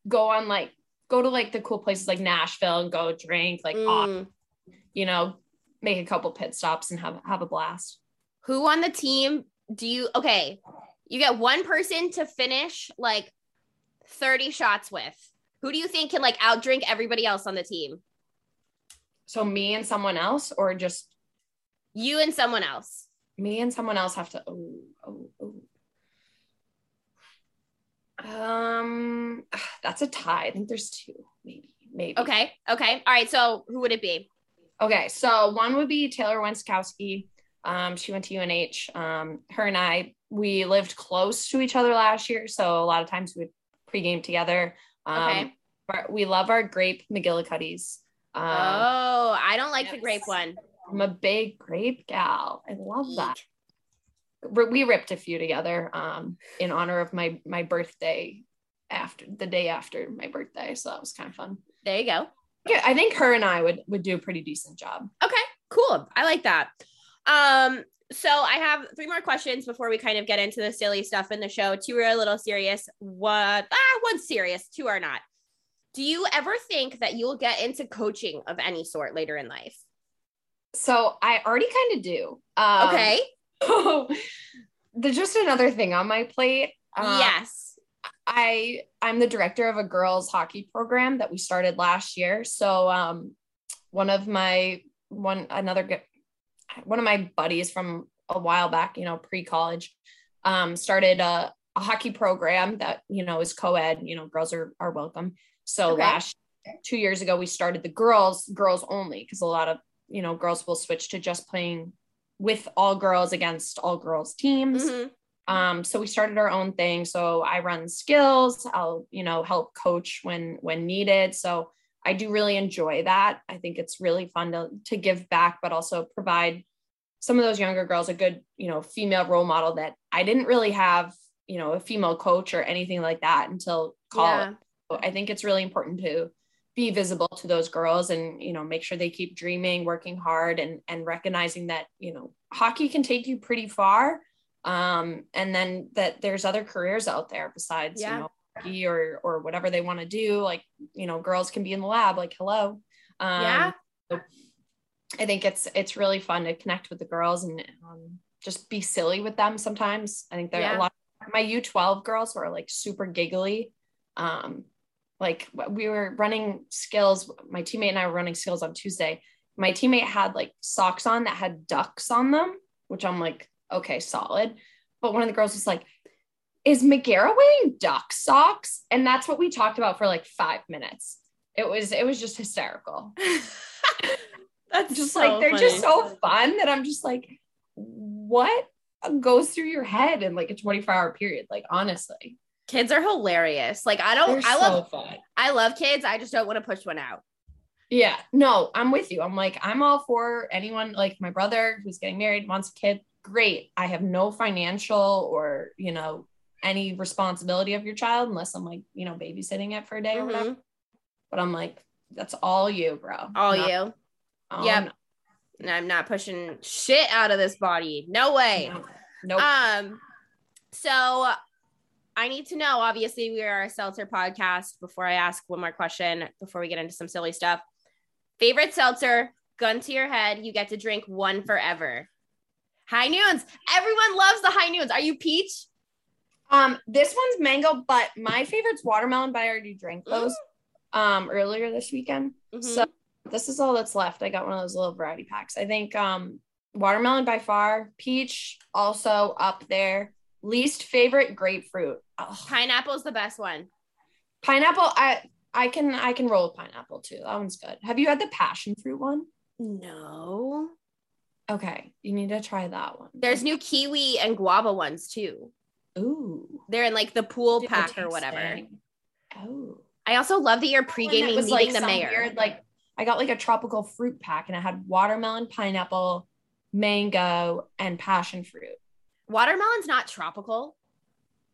go on like go to like the cool places like Nashville and go drink like off, Mm. you know, make a couple pit stops and have have a blast. Who on the team do you okay? You get one person to finish like 30 shots with. Who do you think can like outdrink everybody else on the team? So me and someone else, or just You and someone else. me and someone else have to. Oh, oh, oh. Um, that's a tie. I think there's two, maybe, maybe. Okay. Okay. All right. So who would it be? Okay, so one would be Taylor Wenczkowski. Um, she went to UNH. Um, her and I, we lived close to each other last year, so a lot of times we would pregame together. Um, Okay. but we love our grape McGillicuddies. Um, oh, I don't like the grape one. I'm a big grape gal. I love that. We we ripped a few together um, in honor of my my birthday after the day after my birthday, so that was kind of fun. There you go. Yeah, I think her and I would would do a pretty decent job. Okay, cool. I like that. Um, so I have three more questions before we kind of get into the silly stuff in the show. Two are a little serious. What? Ah, one's serious. Two are not. Do you ever think that you'll get into coaching of any sort later in life? So I already kind of do. Um, Okay. there's just another thing on my plate. Um, yes. I I'm the director of a girls hockey program that we started last year. So um, one of my one another one of my buddies from a while back, you know, pre college, um, started a, a hockey program that you know is co-ed. You know, girls are are welcome. So Okay. last two years ago, we started the girls girls only because a lot of you know girls will switch to just playing with all girls against all girls teams. Mhm. Um, so we started our own thing. So I run skills. I'll, you know, help coach when when needed. So I do really enjoy that. I think it's really fun to to give back, but also provide some of those younger girls a good, you know, female role model that I didn't really have, you know, a female coach or anything like that until college. So I think it's really important to be visible to those girls and you know make sure they keep dreaming working hard and and recognizing that you know hockey can take you pretty far um and then that there's other careers out there besides Yeah. you know hockey or or whatever they want to do like you know girls can be in the lab like hello. Um Yeah. i think it's it's really fun to connect with the girls and um, just be silly with them sometimes. I think there are a lot my u12 girls were like super giggly. Um like we were running skills my teammate and i were running skills on tuesday. My teammate had like socks on that had ducks on them which i'm like okay solid. But one of the girls was like is Meghara wearing duck socks and that's what we talked about for like five minutes it was it was just hysterical That's just so like they're funny. just so fun that i'm just like what goes through your head in like a 24 hour period like honestly kids are hilarious. Like I don't they're I so love fun I love kids. I just don't want to push one out. Yeah, no, I'm with you. I'm like, I'm all for anyone like my brother who's getting married, wants a kid. Great. I have no financial or, you know, any responsibility of your child unless I'm like, you know, babysitting it for a day or whatever. Mhm. But I'm like, that's all you, bro. All Not- you. all Yep. And I'm not pushing shit out of this body. No way. no, Nope. Um, so I need to know. Obviously, we are a seltzer podcast. Before I ask one more question, before we get into some silly stuff, favorite seltzer, gun to your head. You get to drink one forever. High noons. Everyone loves the high noons. Are you peach? Um, this one's mango, but my favorite's watermelon, but I already drank those um earlier this weekend. Mhm. So this is all that's left. I got one of those little variety packs. I think um watermelon by far, peach also up there. Least favorite grapefruit. Ugh. pineapple's the best one. Pineapple. I I can I can roll with pineapple too. That one's good. Have you had the passion fruit one? No. Okay, you need to try that one. There's new kiwi and guava ones too. Ooh They're in like the pool pack or whatever. Oh. I also love that you're pre-gaming was, meeting the some mayor. weird, like I got like a tropical fruit pack and I had watermelon, pineapple, mango, and passion fruit. Watermelon's not tropical.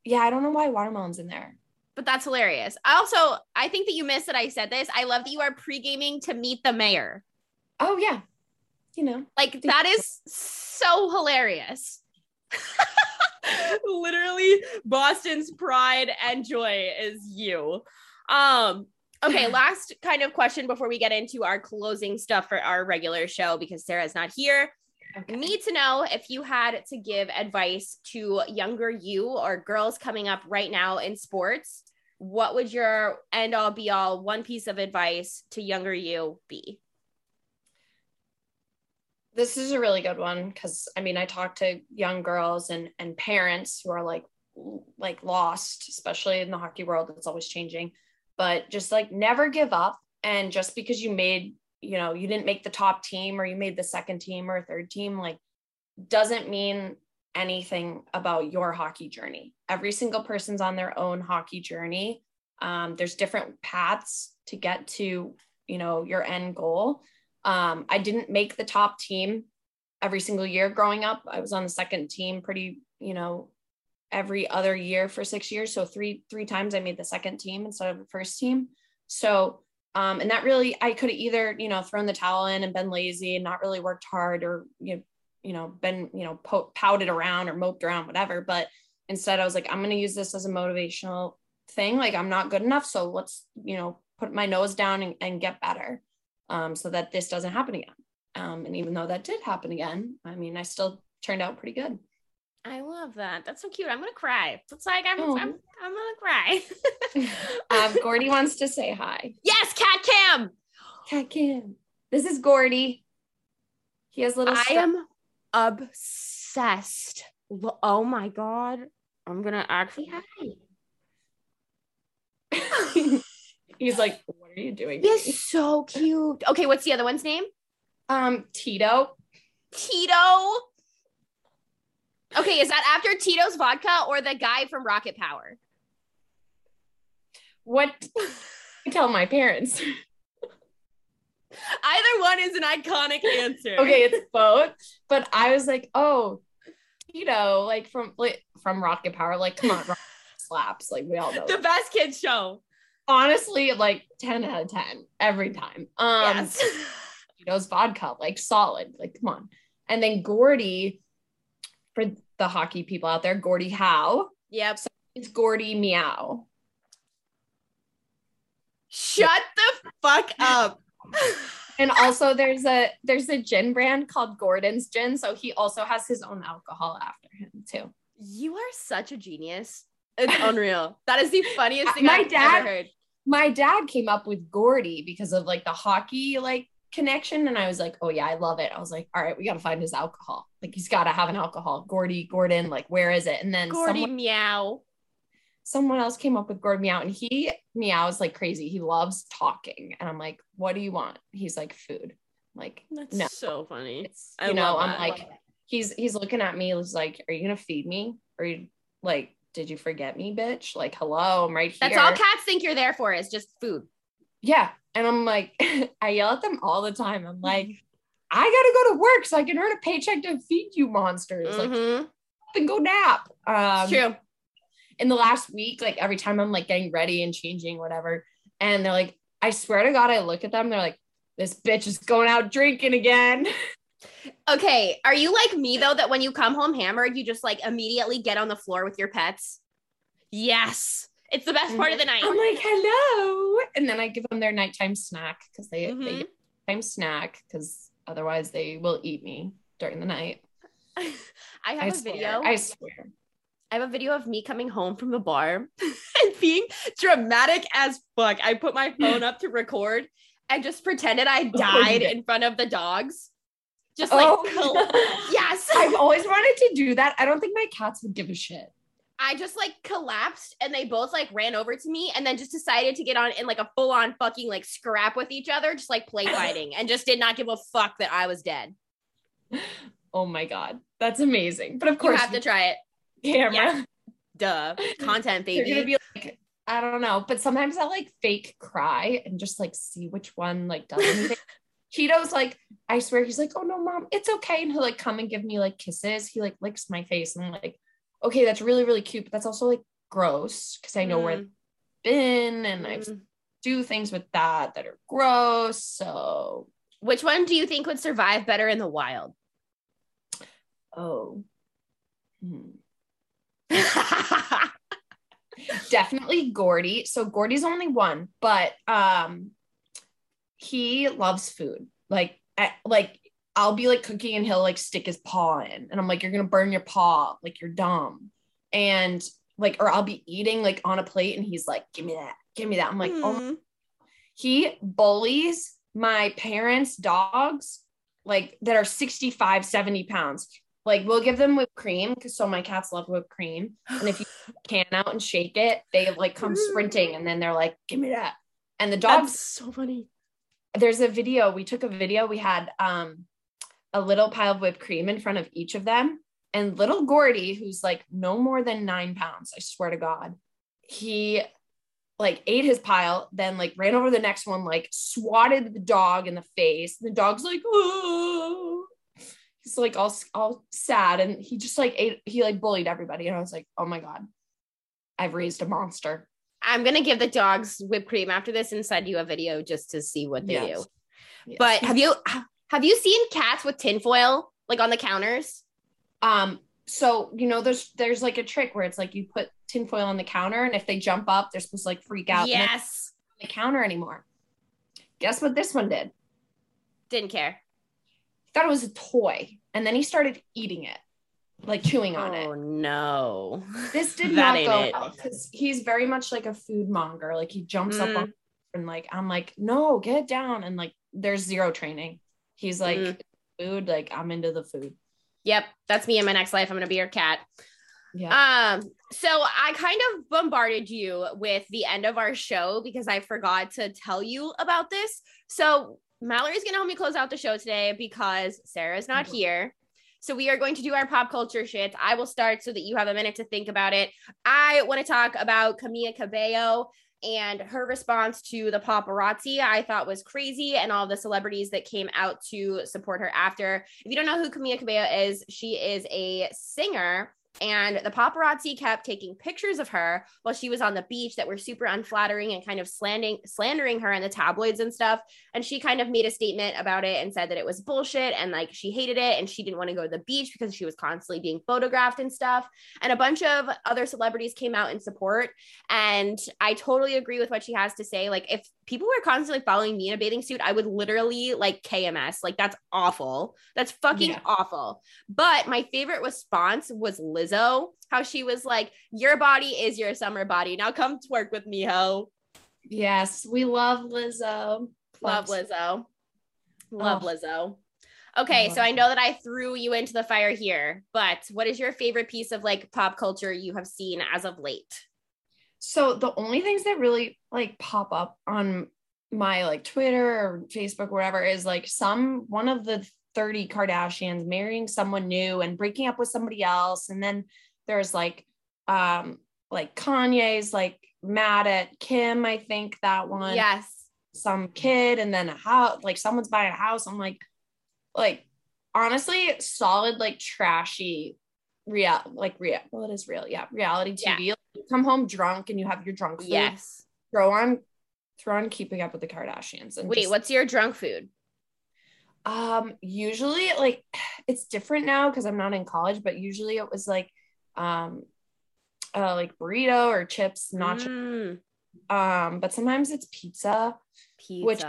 Yeah, I don't know why watermelon's in there. but that's hilarious. I also I think that you missed that I said this. I love that you are pre-gaming to meet the mayor. Oh yeah, you know. Like that is so hilarious. Literally Boston's pride and joy is you. Um okay, last kind of question before we get into our closing stuff for our regular show because Sarah's not here. Okay. Need to know if you had to give advice to younger you or girls coming up right now in sports, what would your end all be all one piece of advice to younger you be? This is a really good one because I mean I talk to young girls and and parents who are like like lost, especially in the hockey world. It's always changing, but just like never give up. And just because you made you know you didn't make the top team or you made the second team or third team, like doesn't mean anything about your hockey journey. Every single person's on their own hockey journey. Um, there's different paths to get to you know your end goal um, I didn't make the top team every single year growing up. I was on the second team pretty, you know, every other year for six years. So three three times I made the second team instead of the first team. So um, and that really I could have either you know thrown the towel in and been lazy and not really worked hard or you know, you know been you know po- pouted around or moped around whatever. But instead I was like I'm going to use this as a motivational thing. Like I'm not good enough, so let's you know put my nose down and, and get better um, so that this doesn't happen again. Um, and even though that did happen again, I mean, I still turned out pretty good. I love that. That's so cute. I'm gonna cry. It's like I'm Oh. I'm, I'm gonna cry. Um, Gordy wants to say hi. yes, Cat Cam. Cat Cam. This is Gordy. He has little. I stuff- am obsessed. Oh my god. I'm gonna actually He's like, what are you doing? He is so cute. Okay, what's the other one's name? Um, Tito. Tito. Okay, is that after Tito's vodka or the guy from Rocket Power? What? I tell my parents. Either one is an iconic answer. okay, it's both. But I was like, oh, you know, like from like from Rocket Power, like come on, slaps. Like we all know. The that. best kids show. Honestly, like 10 out of 10 every time. Um yes. Cheetos vodka, like solid. Like, come on. And then Gordy, for the hockey people out there, Gordie Howe. Yep. It's Gordy Meow. Shut the fuck up. And also there's a there's a gin brand called Gordon's Gin. So he also has his own alcohol after him too. You are such a genius. It's unreal. That is the funniest thing My I've dad- ever heard. My dad came up with Gordy because of like the hockey like connection. And I was like, oh yeah, I love it. I was like, all right, we gotta find his alcohol. Like he's gotta have an alcohol. Gordy, Gordon, like where is it? And then Gordy someone meow. someone else came up with Gordon Meow and he meows like crazy. He loves talking. And I'm like, what do you want? He's like, food. I'm like, That's no. so funny. It's, I you know, I'm that. like, he's he's looking at me, he's like, Are you gonna feed me? Are you like, did you forget me, bitch? Like, hello, I'm right here. That's all cats think you're there for is just food. yeah. And I'm like, I yell at them all the time. I'm like, I gotta go to work so I can earn a paycheck to feed you monsters. Like, Mhm. and go nap. Um, true. in the last week, like every time I'm like getting ready and changing, whatever, and they're like, I swear to God, I look at them, they're like, this bitch is going out drinking again. Okay. Are you like me though that when you come home hammered, you just like immediately get on the floor with your pets? Yes. It's the best part of the night. I'm like, hello. And then I give them their nighttime snack because they, they Mhm. get nighttime snack because otherwise they will eat me during the night. I have I a swear. video. I swear. I have a video of me coming home from the bar and being dramatic as fuck. I put my phone up to record and just pretended I died did. in front of the dogs. Just like, Oh, yes. I've always wanted to do that. I don't think my cats would give a shit. I just like collapsed and they both like ran over to me and then just decided to get on in like a full on fucking like scrap with each other, just like play fighting and just did not give a fuck that I was dead. Oh my god, that's amazing. But of course, You have to try it. camera. Yeah. Duh. Content, They're gonna be like, I don't know, but sometimes I like fake cry and just like see which one like does anything. Cheeto's like, I swear, he's like, oh no, mom, it's okay, and he'll like come and give me like kisses. He like licks my face, and I'm like, okay, that's really really cute, but that's also like gross because I know where Mm, it's been and I mm. do things with that that are gross. So, Which one do you think would survive better in the wild? oh. Hmm. definitely Gordy. So Gordy's only one, but um he loves food. Like I, like I'll be like cooking and he'll like stick his paw in and I'm like you're going to burn your paw, like you're dumb. And like or I'll be eating like on a plate and he's like give me that. Give me that. I'm like oh my Mm. he bullies my parents' dogs like that are 65, 70 pounds. Like we'll give them whipped cream because so my cats love whipped cream. And if you can out and shake it, they like come sprinting and then they're like, give me that. And the dogs, That's so funny. There's a video, we took a video, we had um a little pile of whipped cream in front of each of them. And little Gordy, who's like no more than nine pounds, I swear to God, he like ate his pile, then like ran over the next one, like swatted the dog in the face. The dog's like, oh, he's like all all sad, and he just like ate. He like bullied everybody, and I was like, oh my god, I've raised a monster. I'm gonna give the dogs whipped cream after this and send you a video just to see what they Yes. do. Yes. But have you have you seen cats with tinfoil like on the counters? um, so you know, there's there's like a trick where it's like you put tinfoil on the counter, and if they jump up, they're supposed to like freak out. and Yes. on the counter anymore. Guess what this one did? Didn't care. thought it was a toy and then he started eating it like chewing on it. Oh no. this did not go well because he's very much like a food monger like he jumps up Mm. on and like i'm like no get down and like there's zero training he's like Mm. food like i'm into the food Yep, that's me in my next life. I'm gonna be your cat. yeah Um, so I kind of bombarded you with the end of our show because I forgot to tell you about this. So Mallory's gonna help me close out the show today because Sarah's not Mhm. here. So we are going to do our pop culture shit. I will start so that you have a minute to think about it. I want to talk about Camila Cabello and her response to the paparazzi I thought was crazy, and all the celebrities that came out to support her after. If you don't know who Camila Cabello is, she is a singer and the paparazzi kept taking pictures of her while she was on the beach that were super unflattering and kind of slandering slandering her in the tabloids and stuff. And she kind of made a statement about it and said that it was bullshit and like she hated it and she didn't want to go to the beach because she was constantly being photographed and stuff. And a bunch of other celebrities came out in support. And I totally agree with what she has to say. Like if people were constantly following me in a bathing suit, I would literally like KMS. Like that's awful. That's fucking yeah. awful. But my favorite response was Lizzo, how she was like, Your body is your summer body. Now come twerk with me, ho. Yes, we love Lizzo. Love Lizzo. Love oh. Lizzo. Okay, so I know that I threw you into the fire here, but what is your favorite piece of like pop culture you have seen as of late? So the only things that really like pop up on my like Twitter or Facebook, whatever, is like some one of the 30 Kardashians marrying someone new and breaking up with somebody else. And then there's like um like Kanye's like mad at Kim, I think that one. Yes. Some kid and then a house, like someone's buying a house. I'm like, like honestly, solid, like trashy real like real well it is real yeah reality tv yeah. Like, come home drunk and you have your drunk food yes throw on throw on keeping up with the kardashians and wait just, what's your drunk food um usually like it's different now because i'm not in college but usually it was like um uh like burrito or chips nacho mm. um but sometimes it's pizza pizza which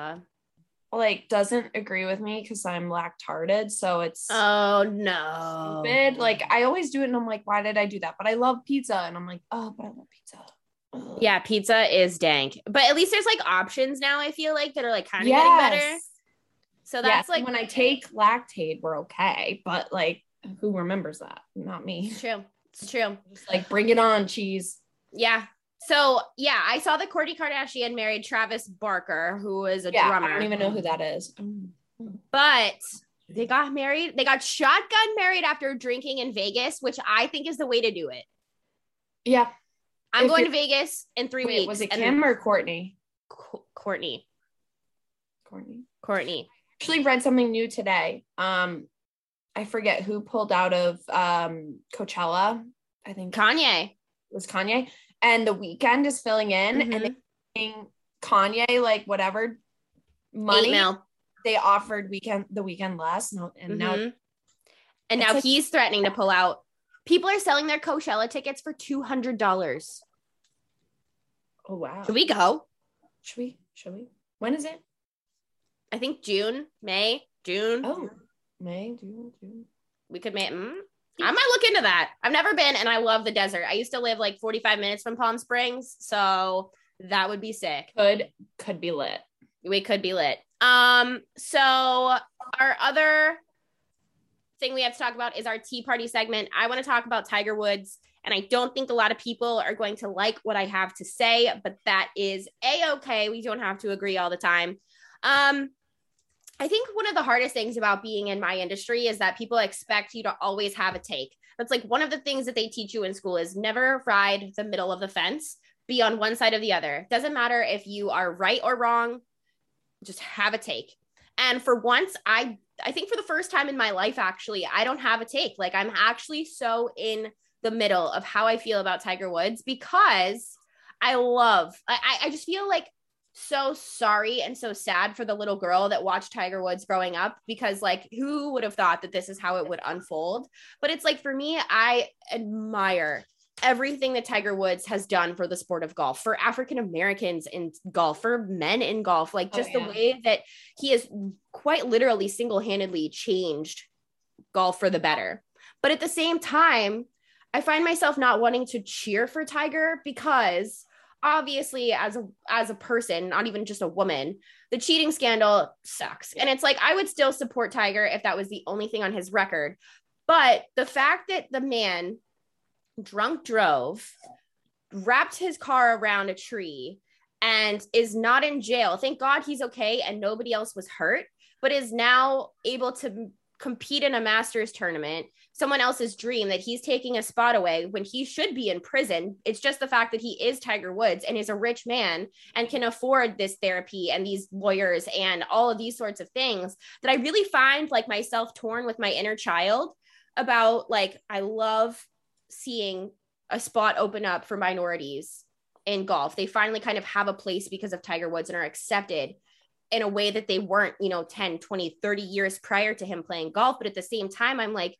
like doesn't agree with me because I'm lactarded. So it's oh no stupid. Like I always do it and I'm like, why did I do that? But I love pizza. And I'm like, oh, but I love pizza. Ugh. Yeah, pizza is dank. But at least there's like options now, I feel like that are like kind of yes. getting better. So that's yes. like when I take Lactaid, we're okay. But like who remembers that? Not me. It's true. It's true. Just like bring it on, cheese. Yeah, so yeah, I saw that Kourtney Kardashian married Travis Barker, who is a yeah, drummer. I don't even know who that is. But they got married. They got shotgun married after drinking in Vegas, which I think is the way to do it. Yeah. I'm if going to Vegas in three wait, weeks. Was it Kim or Kourtney? Kourtney. Kourtney. Kourtney. Actually read something new today. Um, I forget who pulled out of um Coachella. I think Kanye. was Kanye and the Weeknd is filling in mm-hmm. and they Kanye like whatever money they offered Weeknd the Weeknd less and, and mm-hmm. now and now like, he's threatening to pull out. People are selling their Coachella tickets for two hundred dollars. Oh wow! Should we go? Should we? Should we? When is it? I think June, May, June. Oh, May, June, June. We could make. Mm, I might look into that. I've never been and I love the desert. I used to live like 45 minutes from Palm Springs. So that would be sick. Could could be lit. We could be lit. Um, so our other thing we have to talk about is our tea party segment. I want to talk about Tiger Woods. And I don't think a lot of people are going to like what I have to say, but that is a okay. We don't have to agree all the time. Um, I think one of the hardest things about being in my industry is that people expect you to always have a take. That's like one of the things that they teach you in school is never ride the middle of the fence, be on one side or the other. Doesn't matter if you are right or wrong, just have a take. And for once, I I think for the first time in my life actually, I don't have a take. Like I'm actually so in the middle of how I feel about Tiger Woods because I love I I just feel like so sorry and so sad for the little girl that watched Tiger Woods growing up because like who would have thought that this is how it would unfold but it's like for me I admire everything that Tiger Woods has done for the sport of golf for African Americans in golf for men in golf like oh, just oh, yeah. the way that he has quite literally single-handedly changed golf for the better but at the same time I find myself not wanting to cheer for Tiger because obviously as a as a person not even just a woman the cheating scandal sucks. And it's like i would still support tiger if that was the only thing on his record. But the fact that the man drunk drove wrapped his car around a tree and is not in jail. Thank god he's okay and nobody else was hurt but is now able to compete in a Masters tournament, someone else's dream that he's taking a spot away when he should be in prison. It's just the fact that he is Tiger Woods and is a rich man and can afford this therapy and these lawyers and all of these sorts of things that I really find like myself torn with my inner child about like I love seeing a spot open up for minorities in golf. They finally kind of have a place because of Tiger Woods and are accepted in a way that they weren't, you know, 10, 20, 30 years prior to him playing golf. But at the same time, I'm like,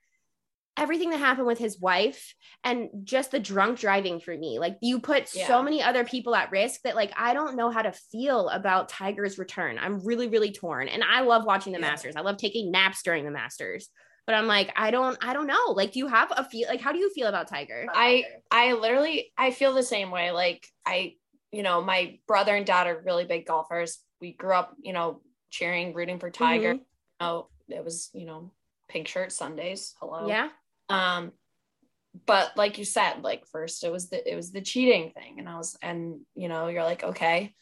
everything that happened with his wife and just the drunk driving for me, like you put Yeah. so many other people at risk that like I don't know how to feel about Tiger's return. I'm really, really torn. And I love watching the Yeah. Masters. I love taking naps during the Masters. But I'm like, I don't, I don't know. Like, do you have a feel? Like, how do you feel about Tiger? I I literally I feel the same way. Like I, you know, my brother and dad are really big golfers. We grew up, you know, cheering, rooting for Tiger. Mhm. Oh, it was, you know, pink shirt Sundays. Hello. Yeah. Um, but like you said, like first it was the it was the cheating thing, and I was and you know you're like okay,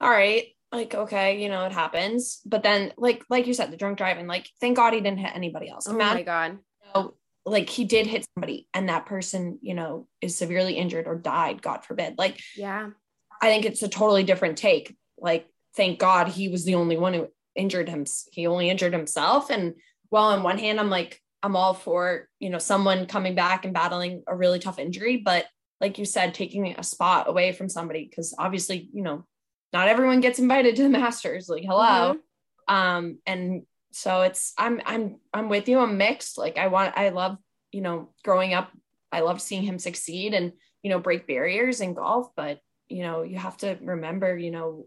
all right, like okay, you know it happens. But then like like you said, the drunk driving, like thank God he didn't hit anybody else. Oh Imagine my God. know, like he did hit somebody and that person, you know, is severely injured or died, God forbid. Like, Yeah. I think it's a totally different take. Like, thank God he was the only one who injured him. He only injured himself. And while on one hand, I'm like, I'm all for, you know, someone coming back and battling a really tough injury. But like you said, taking a spot away from somebody, because obviously, you know, not everyone gets invited to the Masters. Like, hello. Um, and so it's I'm I'm I'm with you. I'm mixed. Like I want I love, you know, growing up, I love seeing him succeed and, you know, break barriers in golf, but you know, you have to remember, you know,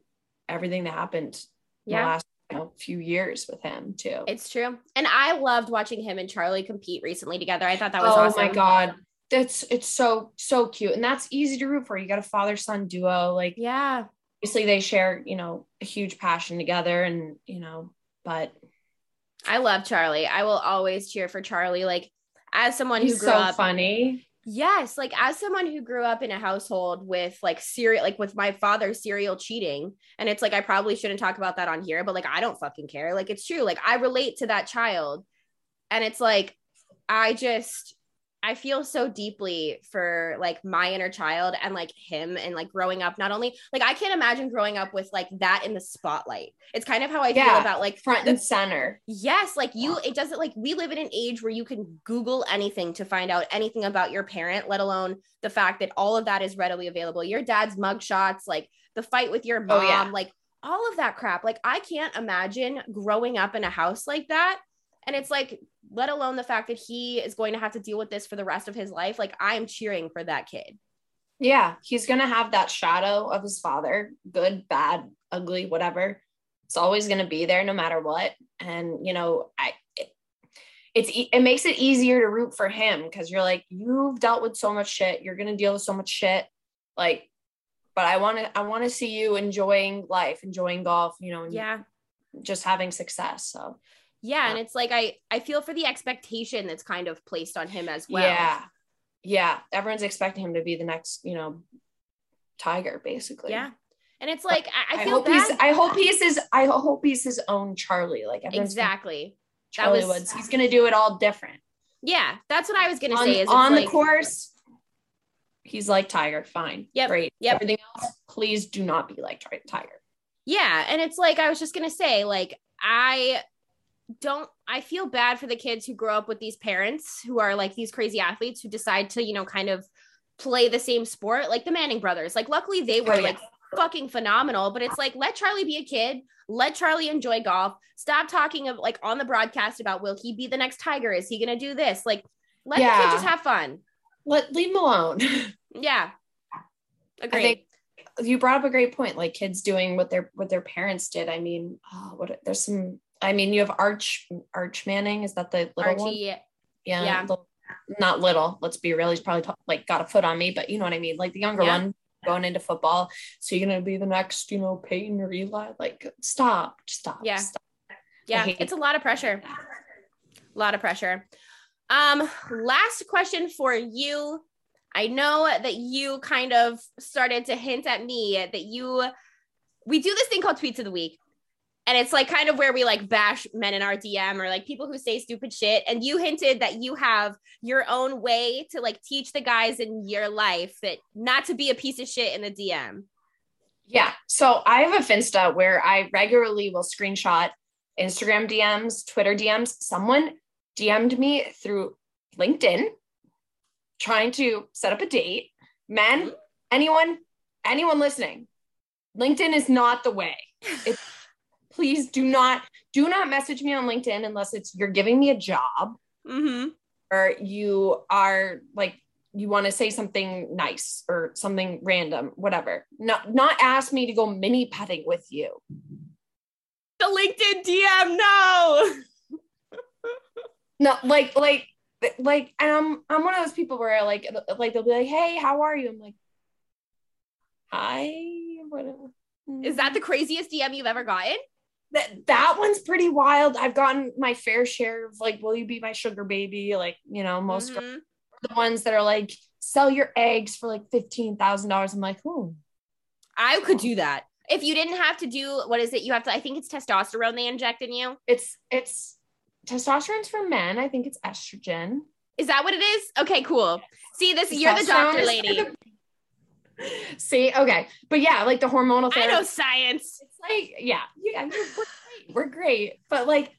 everything that happened in the last know, few years with him too. It's true. And I loved watching him and Charlie compete recently together. I thought that was oh awesome. my god. That's it's so so cute. And that's easy to root for. You got a father-son duo. Like Yeah. obviously they share, you know, a huge passion together and, you know, but I love Charlie. I will always cheer for Charlie. Like as someone who he's grew so up funny. Yes, like as someone who grew up in a household with like serial like with my father serial cheating and it's like I probably shouldn't talk about that on here but like I don't fucking care. Like it's true. Like I relate to that child and it's like I just I feel so deeply for like my inner child and like him and like growing up not only like I can't imagine growing up with like that in the spotlight. It's kind of how I feel about like Front the and center. Yes, like you, it doesn't like we live in an age where you can Google anything to find out anything about your parent, let alone the fact that all of that is readily available. Your dad's mugshots, like the fight with your mom, Oh, yeah. like all of that crap. Like I can't imagine growing up in a house like that. And it's like, let alone the fact that he is going to have to deal with this for the rest of his life. Like I'm cheering for that kid. Yeah, he's gonna have that shadow of his father, good, bad, ugly, whatever. It's always gonna be there no matter what. And you know, I it, it's it makes it easier to root for him because you're like, you've dealt with so much shit, you're gonna deal with so much shit. Like, but I want to I want to see you enjoying life, enjoying golf, you know, and Yeah. just having success. So Yeah. And uh, it's like I I feel for the expectation that's kind of placed on him as well. yeah, yeah, everyone's expecting him to be the next, you know, tiger, basically. Yeah. And it's like I, I I hope bad. he's I hope he's his I hope he's his own Charlie. Like exactly. That Charlie was- Woods. He's gonna do it all different. Yeah, that's what I was gonna On, say. Is on like, the course, he's like Tiger. Fine. Yep, Great. yep. Everything else, please do not be like Tiger. Yeah, and it's like I was just gonna say, like I don't. I feel bad for the kids who grow up with these parents who are like these crazy athletes who decide to, you know, kind of play the same sport, like the Manning brothers. Like, luckily they were Oh, yeah. like fucking phenomenal. But it's like let Charlie be a kid. Let Charlie enjoy golf. Stop talking of like on the broadcast about will he be the next Tiger? Is he gonna do this? Like, let the kid just have fun. Let leave him alone. Yeah. Agreed. think- you brought up a great point. Like kids doing what their what their parents did. I mean, oh, what there's some. I mean, you have Arch Arch Manning. Is that the little one? Archie, Yeah. Yeah. little- not little. Let's be real. He's probably t- like got a foot on me, but you know what I mean. Like the younger Yeah. one going into football. So you're gonna be the next, you know, Peyton or Eli. Like stop, stop. Yeah. stop. yeah it's a lot of pressure a lot of pressure um last question for you i know that you kind of started to hint at me that you we do this thing called tweets of the week and it's like kind of where we like bash men in our DM or like people who say stupid shit. And you hinted that you have your own way to like teach the guys in your life that not to be a piece of shit in the DM. Yeah. So I have a Finsta where I regularly will screenshot Instagram DMs, Twitter DMs. Someone DM'd me through LinkedIn trying to set up a date. Men, mm-hmm. anyone, anyone listening, LinkedIn is not the way. It's, please do not do not message me on LinkedIn unless it's you're giving me a job Mm-hmm. or you are like you want to say something nice or something random, whatever. Not not ask me to go mini petting with you. The LinkedIn DM, no. No, like like like and I'm I'm one of those people where like like they'll be like, "Hey, how are you?" I'm like, "Hi." What Is that the craziest DM you've ever gotten? That that one's pretty wild. I've gotten my fair share of like, "Will you be my sugar baby?" Like, you know, most girls Mhm. are the ones that are like, "Sell your eggs for like fifteen thousand dollars." I'm like, "Hmm." I could do that. If you didn't have to do what is it? You have to, I think it's testosterone they inject in you. It's it's testosterone's for men. I think it's estrogen. Is that what it is? Okay, cool. See, this you're the doctor lady. the- See, okay, but yeah, like the hormonal I therapy. know science. It's like, yeah, yeah, we're great. We're great, but like,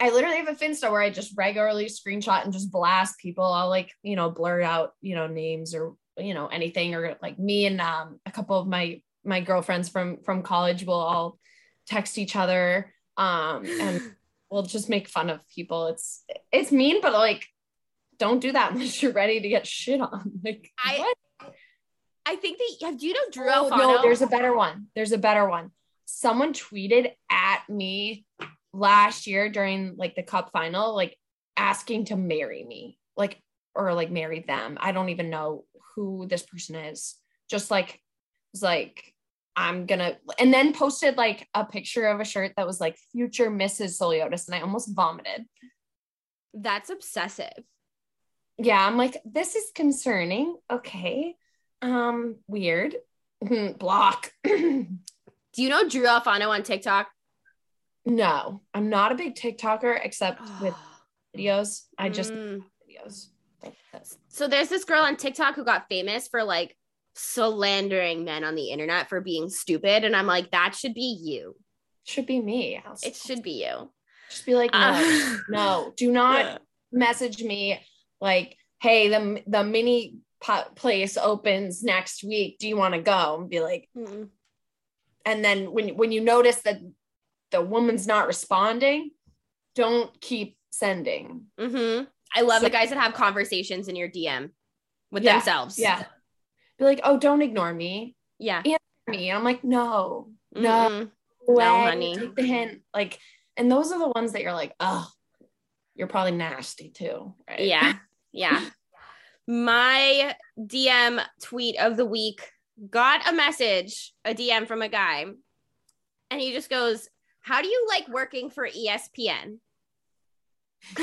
I literally have a Finsta where I just regularly screenshot and just blast people. I'll like, you know, blur out, you know, names or you know anything, or like me and um a couple of my my girlfriends from from college will all text each other, um, and we'll just make fun of people. It's it's mean, but like, don't do that unless you're ready to get shit on. Like, I- what? I think that do you know Drew Oh, Afualo? no, there's a better one. There's a better one. Someone tweeted at me last year during like the cup final, like asking to marry me, like, or like marry them. I don't even know who this person is. Just like, was like, I'm gonna, and then posted like a picture of a shirt that was like future Mrs. Souliotis, and I almost vomited. That's obsessive. Yeah, I'm like, this is concerning. Okay. Um, weird. Block. Do you know Drew Afualo on TikTok? No, I'm not a big TikToker except with videos. I just Mm. videos. So there's this girl on TikTok who got famous for like slandering men on the internet for being stupid. And I'm like, that should be you. Should be me. I'll It should be you. just be like, no, Uh, no, do not message me like, hey, the the mini place opens next week. Do you want to go? And be like, Mm. and then when when you notice that the woman's not responding, don't keep sending. Mhm. I love So- the guys that have conversations in your DM with Yeah, themselves. Yeah. Be like, oh, don't ignore me. Yeah. Answer Me. And I'm like, no, no. Mm-mm. way, honey. Take the hint. Like, and those are the ones that you're like, oh, you're probably nasty too. Right. Yeah. Yeah. My DM tweet of the week got a message, a DM from a guy, and he just goes, How do you like working for ESPN?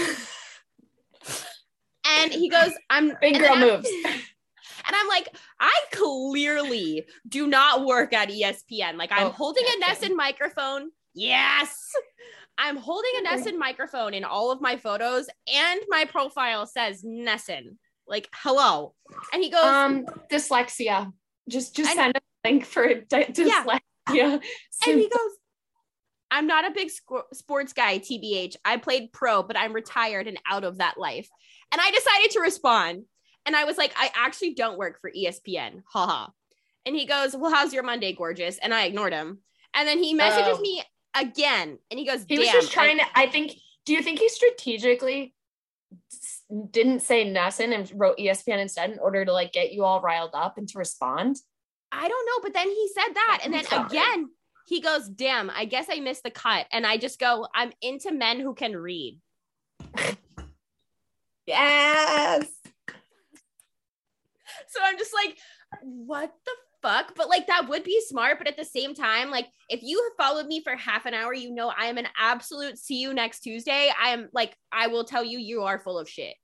and he goes, I'm Big girl moves. And I'm like, I clearly do not work at ESPN. Like, I'm Oh, holding a. NESN microphone. Yes. I'm holding a NESN microphone in all of my photos, and my profile says NESN. Like, hello. And he goes, Um, dyslexia. Just just I- send a link for di- dyslexia. and he goes, I'm not a big sco- sports guy, TBH. I played pro, but I'm retired and out of that life. And I decided to respond. And I was like, I actually don't work for ESPN. Haha. And he goes, Well, how's your Monday, gorgeous? And I ignored him. And then he messages Oh. me again. And he goes, he was just trying to. I think. Do you think he strategically didn't say NESN and wrote ESPN instead in order to like get you all riled up and to respond? I don't know. But then he said that. And then again, he goes, Damn, I guess I missed the cut. And I just go, I'm into men who can read. Yes. So I'm just like, what the fuck? But like that would be smart. But at the same time, like if you have followed me for half an hour, you know I am an absolute see you next Tuesday. I am like, I will tell you you are full of shit.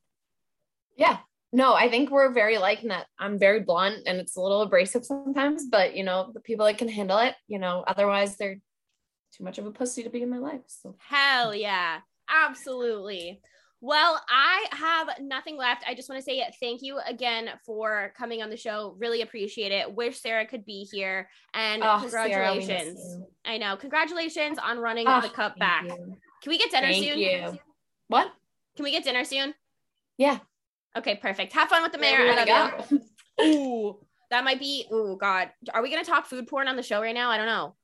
Yeah. No, I think we're very like in that. I'm very blunt and it's a little abrasive sometimes, but you know, the people that can handle it, you know, otherwise they're too much of a pussy to be in my life. So Hell yeah. Absolutely. Well, I have nothing left. I just want to say thank you again for coming on the show. Really appreciate it. Wish Sarah could be here. And Oh, Sarah, congratulations. you. I know. Congratulations on running Ah, the cup back. you. Can we get dinner Thank soon? you. What? Can we get dinner soon? Yeah. Okay, perfect. Have fun with the mayor. Where I do love you. Ooh, that might be. Oh God, are we gonna talk food porn on the show right now? I don't know.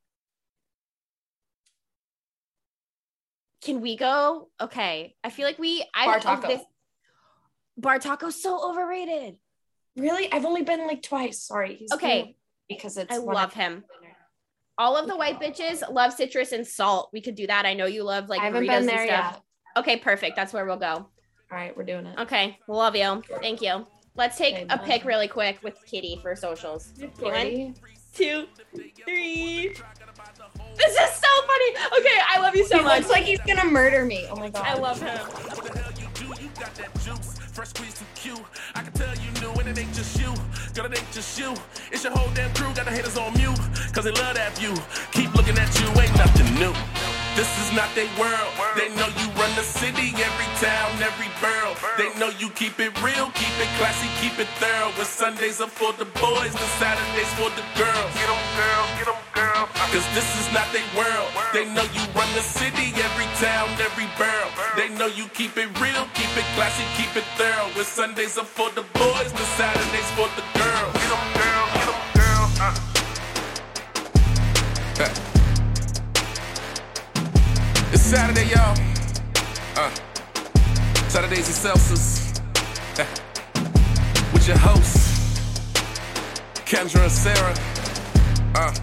Can we go? Okay, I feel like we. I Bar taco. This, bar taco's so overrated. Really? I've only been like twice. Sorry. He's Okay. Because it's I love him. All of the white bitches love citrus and salt. We could do that. I know you love like I haven't been there stuff. yet. Okay, perfect. That's where we'll go. All right, we're doing it. Okay, love you. Thank you. Let's take Okay, a pic really quick with Kitty for socials. One, two, three. This is so funny. Okay, I love you so he much. looks like he's gonna murder me. Oh my god. I love him. What the hell you do? You got that juice. Fresh squeeze too cute. I can tell you new, and it ain't just you. Girl, it ain't just you. It's your whole damn crew. Got the haters on mute. Cause they love that view. Keep looking at you, ain't nothing new. This is not their world. They know you run the city, every town, every borough. They know you keep it real, keep it classy, keep it thorough. When Sundays are for the boys, the Saturdays for the girls. Get 'em, girl, get 'em, girl. Cause this is not their world. They know you run the city, every town, every borough. They know you keep it real, keep it classy, keep it thorough. When Sundays are for the boys, the Saturdays for the girls. Get 'em, girl, Saturday, y'all. Uh. Saturdays and Celsius. With your hosts, Kendra and Sarah. Uh.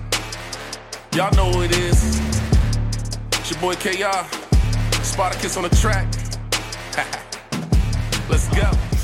Y'all know who it is. It's your boy KR. Spartacus on the track. Let's go.